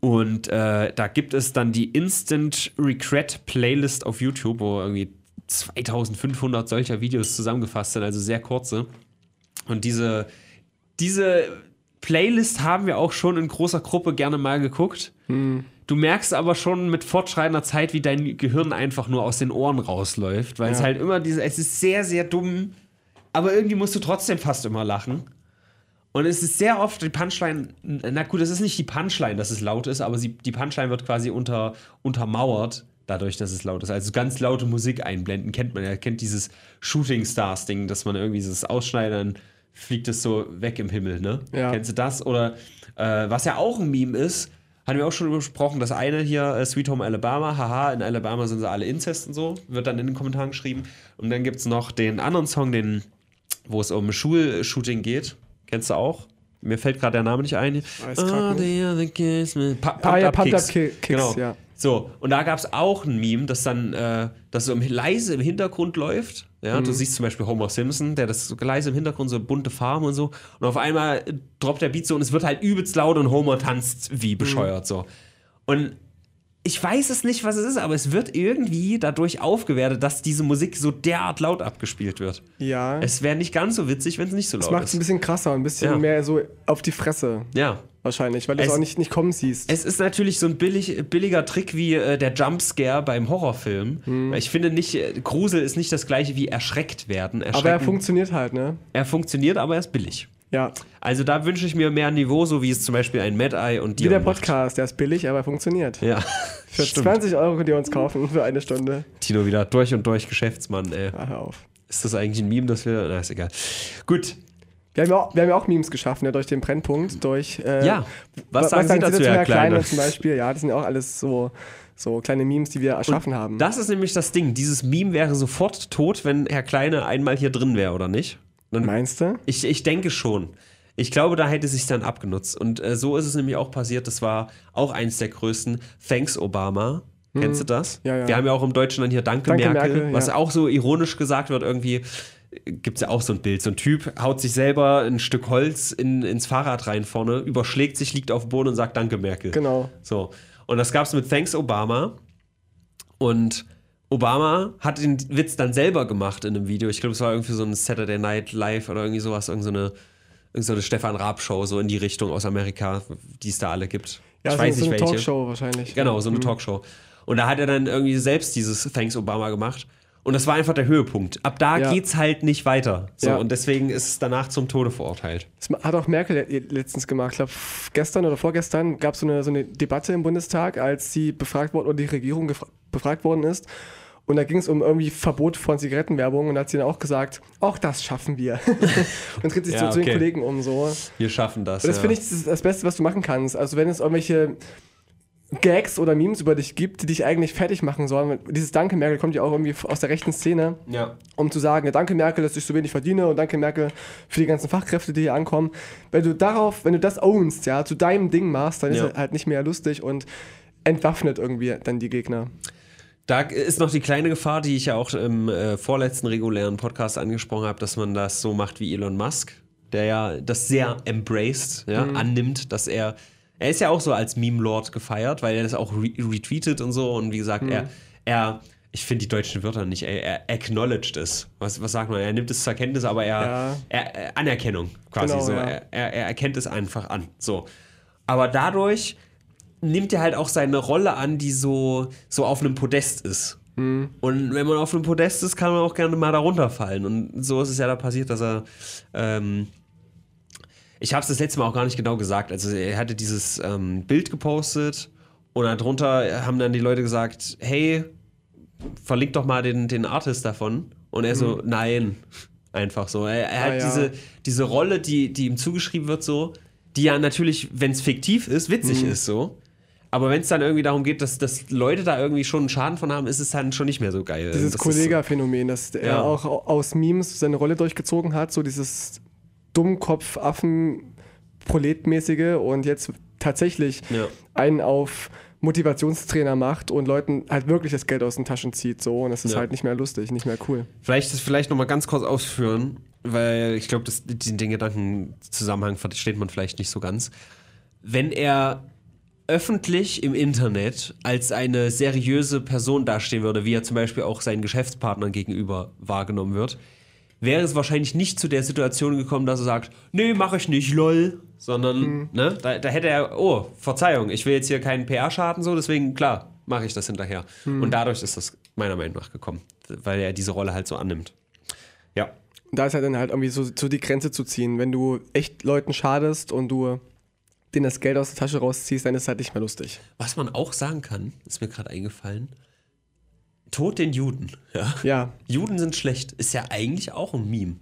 Und äh, da gibt es dann die Instant Regret Playlist auf YouTube, wo irgendwie 2500 solcher Videos zusammengefasst sind, also sehr kurze. Und diese, diese Playlist haben wir auch schon in großer Gruppe gerne mal geguckt. Du merkst aber schon mit fortschreitender Zeit, wie dein Gehirn einfach nur aus den Ohren rausläuft, weil es Ja. halt immer diese, es ist sehr, sehr dumm, aber irgendwie musst du trotzdem fast immer lachen. Und es ist sehr oft die Punchline, na gut, es ist nicht die Punchline, dass es laut ist, aber sie, die Punchline wird quasi unter, untermauert, dadurch, dass es laut ist. Also ganz laute Musik einblenden, kennt man ja, kennt dieses Shooting Stars-Ding, dass man irgendwie dieses Ausschneidern fliegt es so weg im Himmel, ne? Ja. Kennst du das? Oder äh, was ja auch ein Meme ist, hatten wir auch schon besprochen, das eine hier, äh, Sweet Home Alabama, haha, in Alabama sind sie alle Inzest und so, wird dann in den Kommentaren geschrieben. Und dann gibt es noch den anderen Song, den, wo es um Schulshooting geht. Kennst du auch? Mir fällt gerade der Name nicht ein. Weiß nicht. the other kids, man. Pu- Pumped Ah ja, Up Kicks. Up Ki- Kicks, genau. ja. So, und da gab es auch ein Meme, das dann, äh, das so im, leise im Hintergrund läuft. Ja, Mhm. du siehst zum Beispiel Homer Simpson, der das so leise im Hintergrund, so bunte Farben und so. Und auf einmal droppt der Beat so und es wird halt übelst laut und Homer tanzt wie Mhm. bescheuert so. Und ich weiß es nicht, was es ist, aber es wird irgendwie dadurch aufgewertet, dass diese Musik so derart laut abgespielt wird. Ja. Es wäre nicht ganz so witzig, wenn es nicht so Das laut macht es ein ist. bisschen krasser ein bisschen Ja. mehr so auf die Fresse. Ja. Wahrscheinlich, weil du es auch nicht, nicht kommen siehst. Es ist natürlich so ein billig, billiger Trick wie äh, der Jumpscare beim Horrorfilm. Hm. Ich finde nicht, äh, Grusel ist nicht das gleiche wie erschreckt werden. aber er funktioniert halt, ne? er funktioniert, aber er ist billig. Ja. Also da wünsche ich mir mehr Niveau, so wie es zum Beispiel ein Mad Eye und Wie Dion der macht. Podcast, der ist billig, aber er funktioniert. Ja, Für stimmt. 20 Euro könnt ihr uns kaufen für eine Stunde. Tino wieder durch und durch Geschäftsmann. Ey. Ah, hör auf. Ist das eigentlich ein Meme, das wir... Na, ist egal. Gut. Wir haben, ja auch, wir haben ja auch Memes geschaffen, ja, durch den Brennpunkt, durch. Äh, Ja, was sagen Sie dazu, zu Herr Kleine? zum Beispiel? Ja, das sind ja auch alles so, so kleine Memes, die wir erschaffen haben. Das ist nämlich das Ding. Dieses Meme wäre sofort tot, wenn Herr Kleine einmal hier drin wäre, oder nicht? Dann Meinst du? Ich, ich denke schon. Ich glaube, da hätte sich dann abgenutzt. Und äh, so ist es nämlich auch passiert. Das war auch eins der größten. Thanks, Obama. Kennst du das? Ja, ja. Wir haben ja auch im Deutschen dann hier Danke, Danke, Merkel, Merkel, was auch so ironisch gesagt wird. Irgendwie gibt es ja auch so ein Bild. So ein Typ haut sich selber ein Stück Holz in, ins Fahrrad rein vorne, überschlägt sich, liegt auf dem Boden und sagt Danke, Merkel. Genau. So. Und das gab es mit Thanks Obama. Und Obama hat den Witz dann selber gemacht in einem Video. Ich glaube, es war irgendwie so ein Saturday Night Live oder irgendwie sowas, irgend so eine, irgend so eine Stefan Raab-Show, so in die Richtung aus Amerika, die es da alle gibt. Ja, ich so, weiß so nicht eine welche. Talkshow wahrscheinlich. Genau, so eine Talkshow. Und da hat er dann irgendwie selbst dieses Thanks Obama gemacht. Und das war einfach der Höhepunkt. Ab da Ja. geht's halt nicht weiter. So, Ja. Und deswegen ist es danach zum Tode verurteilt. Das hat auch Merkel le- letztens gemacht. Ich glaube, gestern oder vorgestern gab es so eine, so eine Debatte im Bundestag, als sie befragt worden oder die Regierung befragt worden ist. Und da ging es um irgendwie Verbot von Zigarettenwerbung und da hat sie dann auch gesagt, auch das schaffen wir. und dreht sich Ja, so zu den okay. Kollegen um so. Wir schaffen das. Und das ja. finde ich das, ist das Beste, was du machen kannst. Also wenn es irgendwelche Gags oder Memes über dich gibt, die dich eigentlich fertig machen sollen. Dieses Danke Merkel kommt ja auch irgendwie aus der rechten Szene, Ja. um zu sagen, ja, danke Merkel, dass ich so wenig verdiene und danke Merkel für die ganzen Fachkräfte, die hier ankommen. Wenn du darauf, wenn du das ownst, ja, zu deinem Ding machst, dann Ja. ist es halt nicht mehr lustig und entwaffnet irgendwie dann die Gegner. Da ist noch die kleine Gefahr, die ich ja auch im äh, vorletzten regulären Podcast angesprochen habe, dass man das so macht wie Elon Musk, der ja das sehr embraced, ja, annimmt, dass er Er ist ja auch so als Meme-Lord gefeiert, weil er das auch re retweetet und so. Und wie gesagt, Mhm. er, er, ich finde die deutschen Wörter nicht, er, er acknowledged es. Was, was sagt man? Er nimmt es zur Kenntnis, aber er, Ja. er, er Anerkennung quasi Genau, so. ja. Er, er, er erkennt es einfach an. So. Aber dadurch nimmt er halt auch seine Rolle an, die so, so auf einem Podest ist. Mhm. Und wenn man auf einem Podest ist, kann man auch gerne mal darunter fallen. Und so ist es ja da passiert, dass er. Ähm, ich habe es das letzte Mal auch gar nicht genau gesagt. Also er hatte dieses ähm, Bild gepostet und darunter haben dann die Leute gesagt, hey, verlink doch mal den, den Artist davon. Und er so, nein. Einfach so. Er, er Mhm. Ah, hat ja. diese, diese Rolle, die, die ihm zugeschrieben wird, so, die ja natürlich, wenn es fiktiv ist, witzig Mhm. ist so. Aber wenn es dann irgendwie darum geht, dass, dass Leute da irgendwie schon einen Schaden von haben, ist es dann schon nicht mehr so geil. Dieses Das ist- Kollega-Phänomen, dass er Ja. auch au- aus Memes seine Rolle durchgezogen hat, so dieses Dummkopf-Affen-Proletmäßige und jetzt tatsächlich Ja. einen auf Motivationstrainer macht und Leuten halt wirklich das Geld aus den Taschen zieht, so und das ist Ja. halt nicht mehr lustig, nicht mehr cool. Vielleicht das vielleicht noch mal ganz kurz ausführen, weil ich glaube, den, den Gedankenzusammenhang versteht man vielleicht nicht so ganz. Wenn er öffentlich im Internet als eine seriöse Person dastehen würde, wie er zum Beispiel auch seinen Geschäftspartnern gegenüber wahrgenommen wird, wäre es wahrscheinlich nicht zu der Situation gekommen, dass er sagt, nee, mache ich nicht, lol, sondern ne, da, da hätte er, oh, Verzeihung, ich will jetzt hier keinen PR-Schaden so, deswegen klar, mache ich das hinterher. Und dadurch ist das meiner Meinung nach gekommen, weil er diese Rolle halt so annimmt. Ja. Und da ist halt dann halt irgendwie so, so die Grenze zu ziehen. Wenn du echt Leuten schadest und du denen das Geld aus der Tasche rausziehst, dann ist es halt nicht mehr lustig. Was man auch sagen kann, ist mir gerade eingefallen, Tod den Juden. Ja. Ja, Juden sind schlecht, ist ja eigentlich auch ein Meme.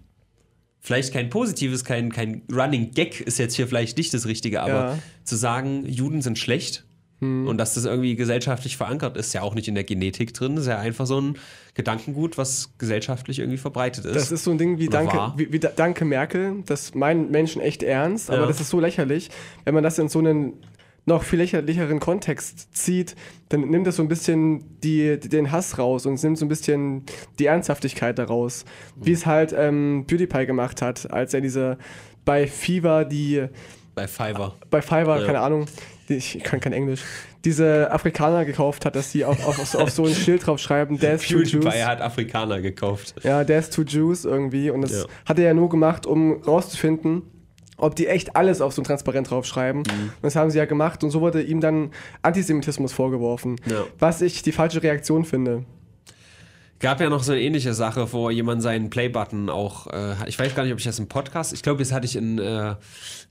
Vielleicht kein positives, kein, kein Running Gag ist jetzt hier vielleicht nicht das Richtige, aber Ja. zu sagen, Juden sind schlecht und dass das irgendwie gesellschaftlich verankert ist, ja auch nicht in der Genetik drin, ist ja einfach so ein Gedankengut, was gesellschaftlich irgendwie verbreitet ist. das ist so ein Ding wie Oder Danke, wie, wie Da- Danke Merkel. Das meinen Menschen echt ernst, aber Ja. das ist so lächerlich. Wenn man das in so einen noch viel lächerlicheren Kontext zieht, dann nimmt das so ein bisschen die, den Hass raus und nimmt so ein bisschen die Ernsthaftigkeit daraus. Wie es halt ähm, PewDiePie gemacht hat, als er diese bei Fever die bei Fiverr. bei Fiverr, Ja. keine Ahnung, ich kann kein Englisch, diese Afrikaner gekauft hat, dass die auf, auf, auf so ein Schild drauf schreiben, Death to Jews. PewDiePie hat Afrikaner gekauft. Ja, Death to Jews irgendwie. Und das Ja. hat er ja nur gemacht, um rauszufinden, ob die echt alles auf so ein Transparent draufschreiben. Mhm. Und das haben sie ja gemacht und so wurde ihm dann Antisemitismus vorgeworfen. Ja. Was ich die falsche Reaktion finde. Gab ja noch so eine ähnliche Sache, wo jemand seinen Play-Button auch, äh, ich weiß gar nicht, ob ich das im Podcast, ich glaube, das hatte ich in, äh,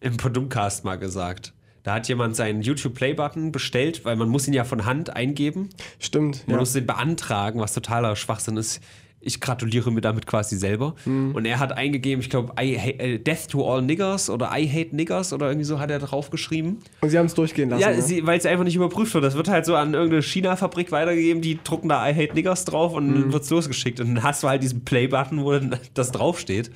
im Podumcast mal gesagt. Da hat jemand seinen YouTube-Play-Button bestellt, weil man muss ihn ja von Hand eingeben. Stimmt. Man Ja. muss den beantragen, was totaler Schwachsinn ist. Ich gratuliere mir damit quasi selber. Mhm. Und er hat eingegeben, ich glaube, äh, Death to all Niggers oder I hate Niggers oder irgendwie so hat er drauf geschrieben. Und sie haben es durchgehen lassen. Ja, ne? sie- weil es einfach nicht überprüft wird. Das wird halt so an irgendeine China-Fabrik weitergegeben, die drucken da I hate Niggers drauf und Mhm. wird's losgeschickt. Und dann hast du halt diesen Play-Button, wo dann das draufsteht.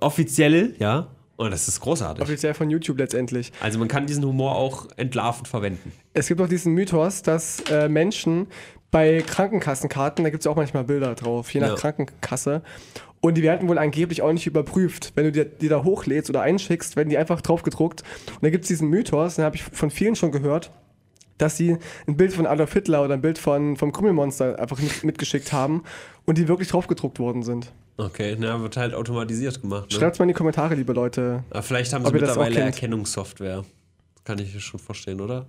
Offiziell, ja. Und das ist großartig. Offiziell von YouTube letztendlich. Also man kann diesen Humor auch entlarvend verwenden. Es gibt auch diesen Mythos, dass äh, Menschen bei Krankenkassenkarten, da gibt es ja auch manchmal Bilder drauf, je nach Ja. Krankenkasse. Und die werden wohl angeblich auch nicht überprüft. Wenn du die, die da hochlädst oder einschickst, werden die einfach drauf gedruckt. Und da gibt es diesen Mythos, den habe ich von vielen schon gehört, dass sie ein Bild von Adolf Hitler oder ein Bild von, vom Krümelmonster einfach mit, mitgeschickt haben und die wirklich drauf gedruckt worden sind. Okay, na, wird halt automatisiert gemacht. Ne? Schreibt mal in die Kommentare, liebe Leute. Aber vielleicht haben sie mittlerweile. Erkennungssoftware. Kann ich schon verstehen, oder?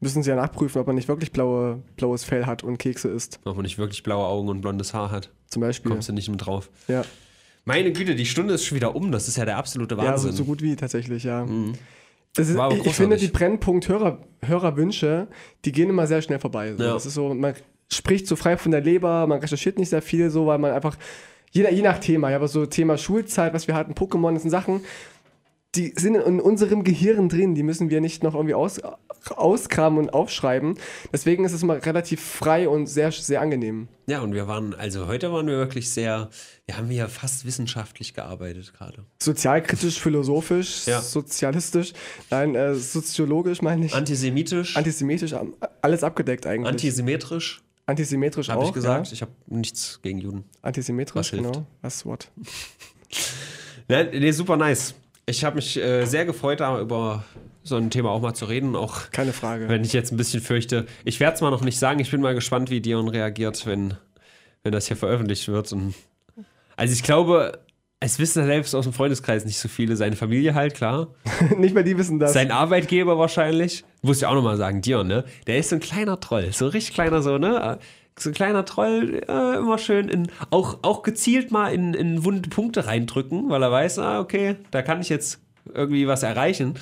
Müssen sie ja nachprüfen, ob man nicht wirklich blaue, blaues Fell hat und Kekse isst. Ob man nicht wirklich blaue Augen und blondes Haar hat. Zum Beispiel. Kommst du nicht mit drauf. Ja, Meine Güte, die Stunde ist schon wieder um. Das ist ja der absolute ja so, Wahnsinn. Mhm. so gut wie tatsächlich, ja. Das ist, ich, ich finde, die Brennpunkt-Hörer, Hörerwünsche, die gehen immer sehr schnell vorbei. So. Ja. Das ist so, man spricht so frei von der Leber, man recherchiert nicht sehr viel, so, weil man einfach, je, je nach Thema, ja, aber so Thema Schulzeit, was wir hatten, Pokémon, das sind Sachen, die sind in unserem Gehirn drin, die müssen wir nicht noch irgendwie aus, auskramen und aufschreiben. Deswegen ist es immer relativ frei und sehr, sehr angenehm. Ja, und wir waren, also heute waren wir wirklich sehr, wir haben hier fast wissenschaftlich gearbeitet gerade. Sozialkritisch, philosophisch, Ja. sozialistisch, nein, äh, soziologisch meine ich. Antisemitisch, Antisemitisch, alles abgedeckt eigentlich. antisymmetrisch, Antisymmetrisch habe auch. ich gesagt. Ja? Ich habe nichts gegen Juden. Antisymmetrisch, Was hilft? genau. Was what? Ja, nee, super nice. Ich habe mich äh, sehr gefreut, da über so ein Thema auch mal zu reden. Auch Keine Frage. wenn ich jetzt ein bisschen fürchte. Ich werde es mal noch nicht sagen. Ich bin mal gespannt, wie Dion reagiert, wenn, wenn das hier veröffentlicht wird. Und also ich glaube, es wissen selbst aus dem Freundeskreis nicht so viele. Seine Familie halt, klar. Nicht mal die wissen das. Sein Arbeitgeber wahrscheinlich. Muss ich auch nochmal sagen, Dion, ne? Der ist so ein kleiner Troll. So richtig kleiner, so, ne? So ein kleiner Troll, äh, immer schön in, auch, auch gezielt mal in, in wunde Punkte reindrücken, weil er weiß, ah, okay, da kann ich jetzt irgendwie was erreichen.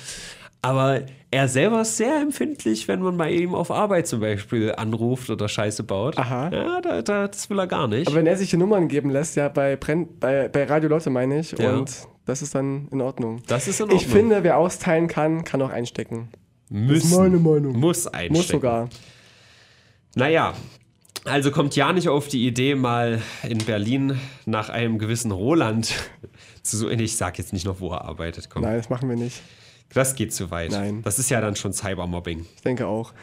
Aber er selber ist sehr empfindlich, wenn man bei ihm auf Arbeit zum Beispiel anruft oder Scheiße baut. Aha. Ja, da, da, das will er gar nicht. Aber wenn er sich die Nummern geben lässt, ja, bei, Brenn, bei, bei Radio Lotte meine ich, Ja. und das ist dann in Ordnung. das ist in Ordnung. Ich finde, wer austeilen kann, kann auch einstecken. Müssen, meine Meinung. Muss einstecken. Muss sogar. Naja, also kommt ja nicht auf die Idee, mal in Berlin nach einem gewissen Roland zu suchen. Ich sag jetzt nicht noch, wo er arbeitet. Komm. Nein, das machen wir nicht. Das geht zu weit. Nein. Das ist ja dann schon Cybermobbing. Ich denke auch.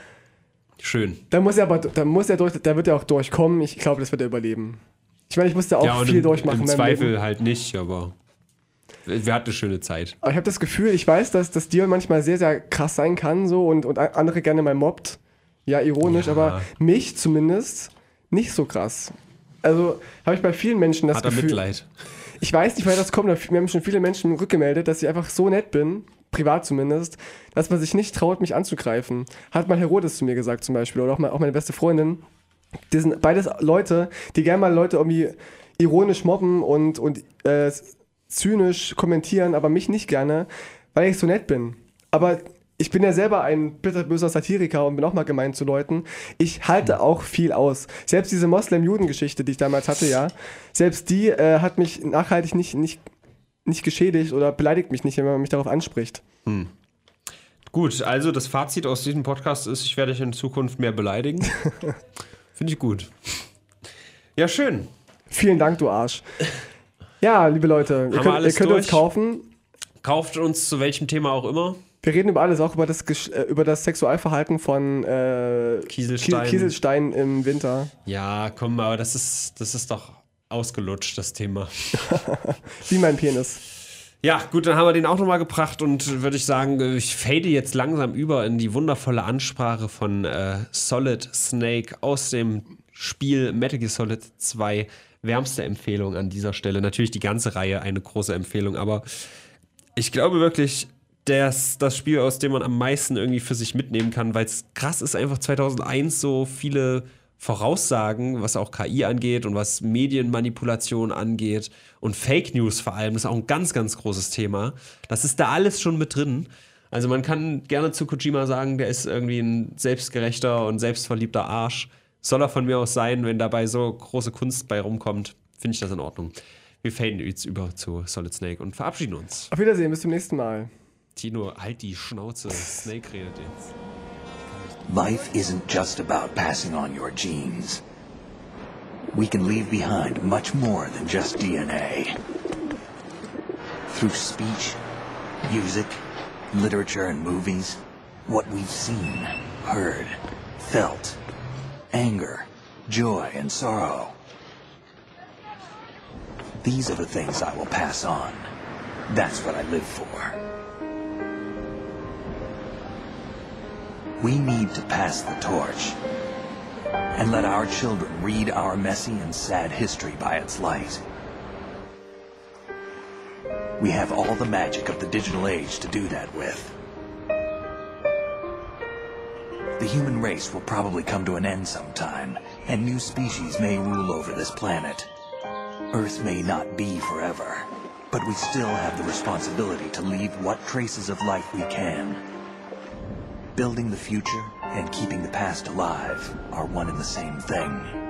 Schön. Da muss er aber, da muss er durch, da wird er auch durchkommen. Ich glaube, das wird er überleben. Ich meine, ich musste auch ja, viel im, durchmachen. im Zweifel Leben. halt nicht, aber wir hatten eine schöne Zeit. Aber ich habe das Gefühl, ich weiß, dass, dass Dion manchmal sehr, sehr krass sein kann so und, und andere gerne mal mobbt. Ja, ironisch, Ja. aber mich zumindest nicht so krass. Also habe ich bei vielen Menschen das Hat er Gefühl. Mitleid. Ich weiß nicht, woher das kommt. aber Mir haben schon viele Menschen rückgemeldet, dass ich einfach so nett bin, privat zumindest, dass man sich nicht traut, mich anzugreifen. Hat mal Herodes zu mir gesagt zum Beispiel oder auch, mal, auch meine beste Freundin. Die sind beides Leute, die gerne mal Leute irgendwie ironisch mobben und, und äh, zynisch kommentieren, aber mich nicht gerne, weil ich so nett bin. Aber ich bin ja selber ein bitterböser Satiriker und bin auch mal gemein zu Leuten. Ich halte auch viel aus. Selbst diese Moslem-Juden-Geschichte, die ich damals hatte, ja, selbst die äh, hat mich nachhaltig nicht, nicht, nicht geschädigt oder beleidigt mich nicht, wenn man mich darauf anspricht. Gut, also das Fazit aus diesem Podcast ist, ich werde dich in Zukunft mehr beleidigen. Finde ich gut. Ja, schön. Vielen Dank, du Arsch. Ja, liebe Leute, ihr wir könnt, ihr könnt uns kaufen. Kauft uns zu welchem Thema auch immer. Wir reden über alles, auch über das, äh, über das Sexualverhalten von äh, Kieselstein. Kies- Kieselstein im Winter. Ja, komm, aber das ist, das ist doch ausgelutscht, das Thema. Wie mein Penis. Ja, gut, dann haben wir den auch nochmal gebracht und würde ich sagen, ich fade jetzt langsam über in die wundervolle Ansprache von äh, Solid Snake aus dem Spiel Metal Gear Solid 2. Wärmste Empfehlung an dieser Stelle. Natürlich die ganze Reihe eine große Empfehlung, aber ich glaube wirklich, dass das Spiel, aus dem man am meisten irgendwie für sich mitnehmen kann, weil es krass ist, einfach 2001 so viele Voraussagen, was auch KI angeht und was Medienmanipulation angeht und Fake News vor allem, das ist auch ein ganz, ganz großes Thema. Das ist da alles schon mit drin. Also man kann gerne zu Kojima sagen, der ist irgendwie ein selbstgerechter und selbstverliebter Arsch. Soll er von mir aus sein, wenn dabei so große Kunst bei rumkommt, finde ich das in Ordnung. Wir faden jetzt über zu Solid Snake und verabschieden uns. Auf Wiedersehen, bis zum nächsten Mal. Tino, halt die Schnauze. Snake redet jetzt. Life isn't just about passing on your genes. We can leave behind much more than just DNA. Through speech, music, literature, and movies, what we've seen, heard, felt, anger, joy, and sorrow. These are the things I will pass on. That's what I live for. We need to pass the torch and let our children read our messy and sad history by its light. We have all the magic of the digital age to do that with. The human race will probably come to an end sometime, and new species may rule over this planet. Earth may not be forever, but we still have the responsibility to leave what traces of life we can. Building the future and keeping the past alive are one and the same thing.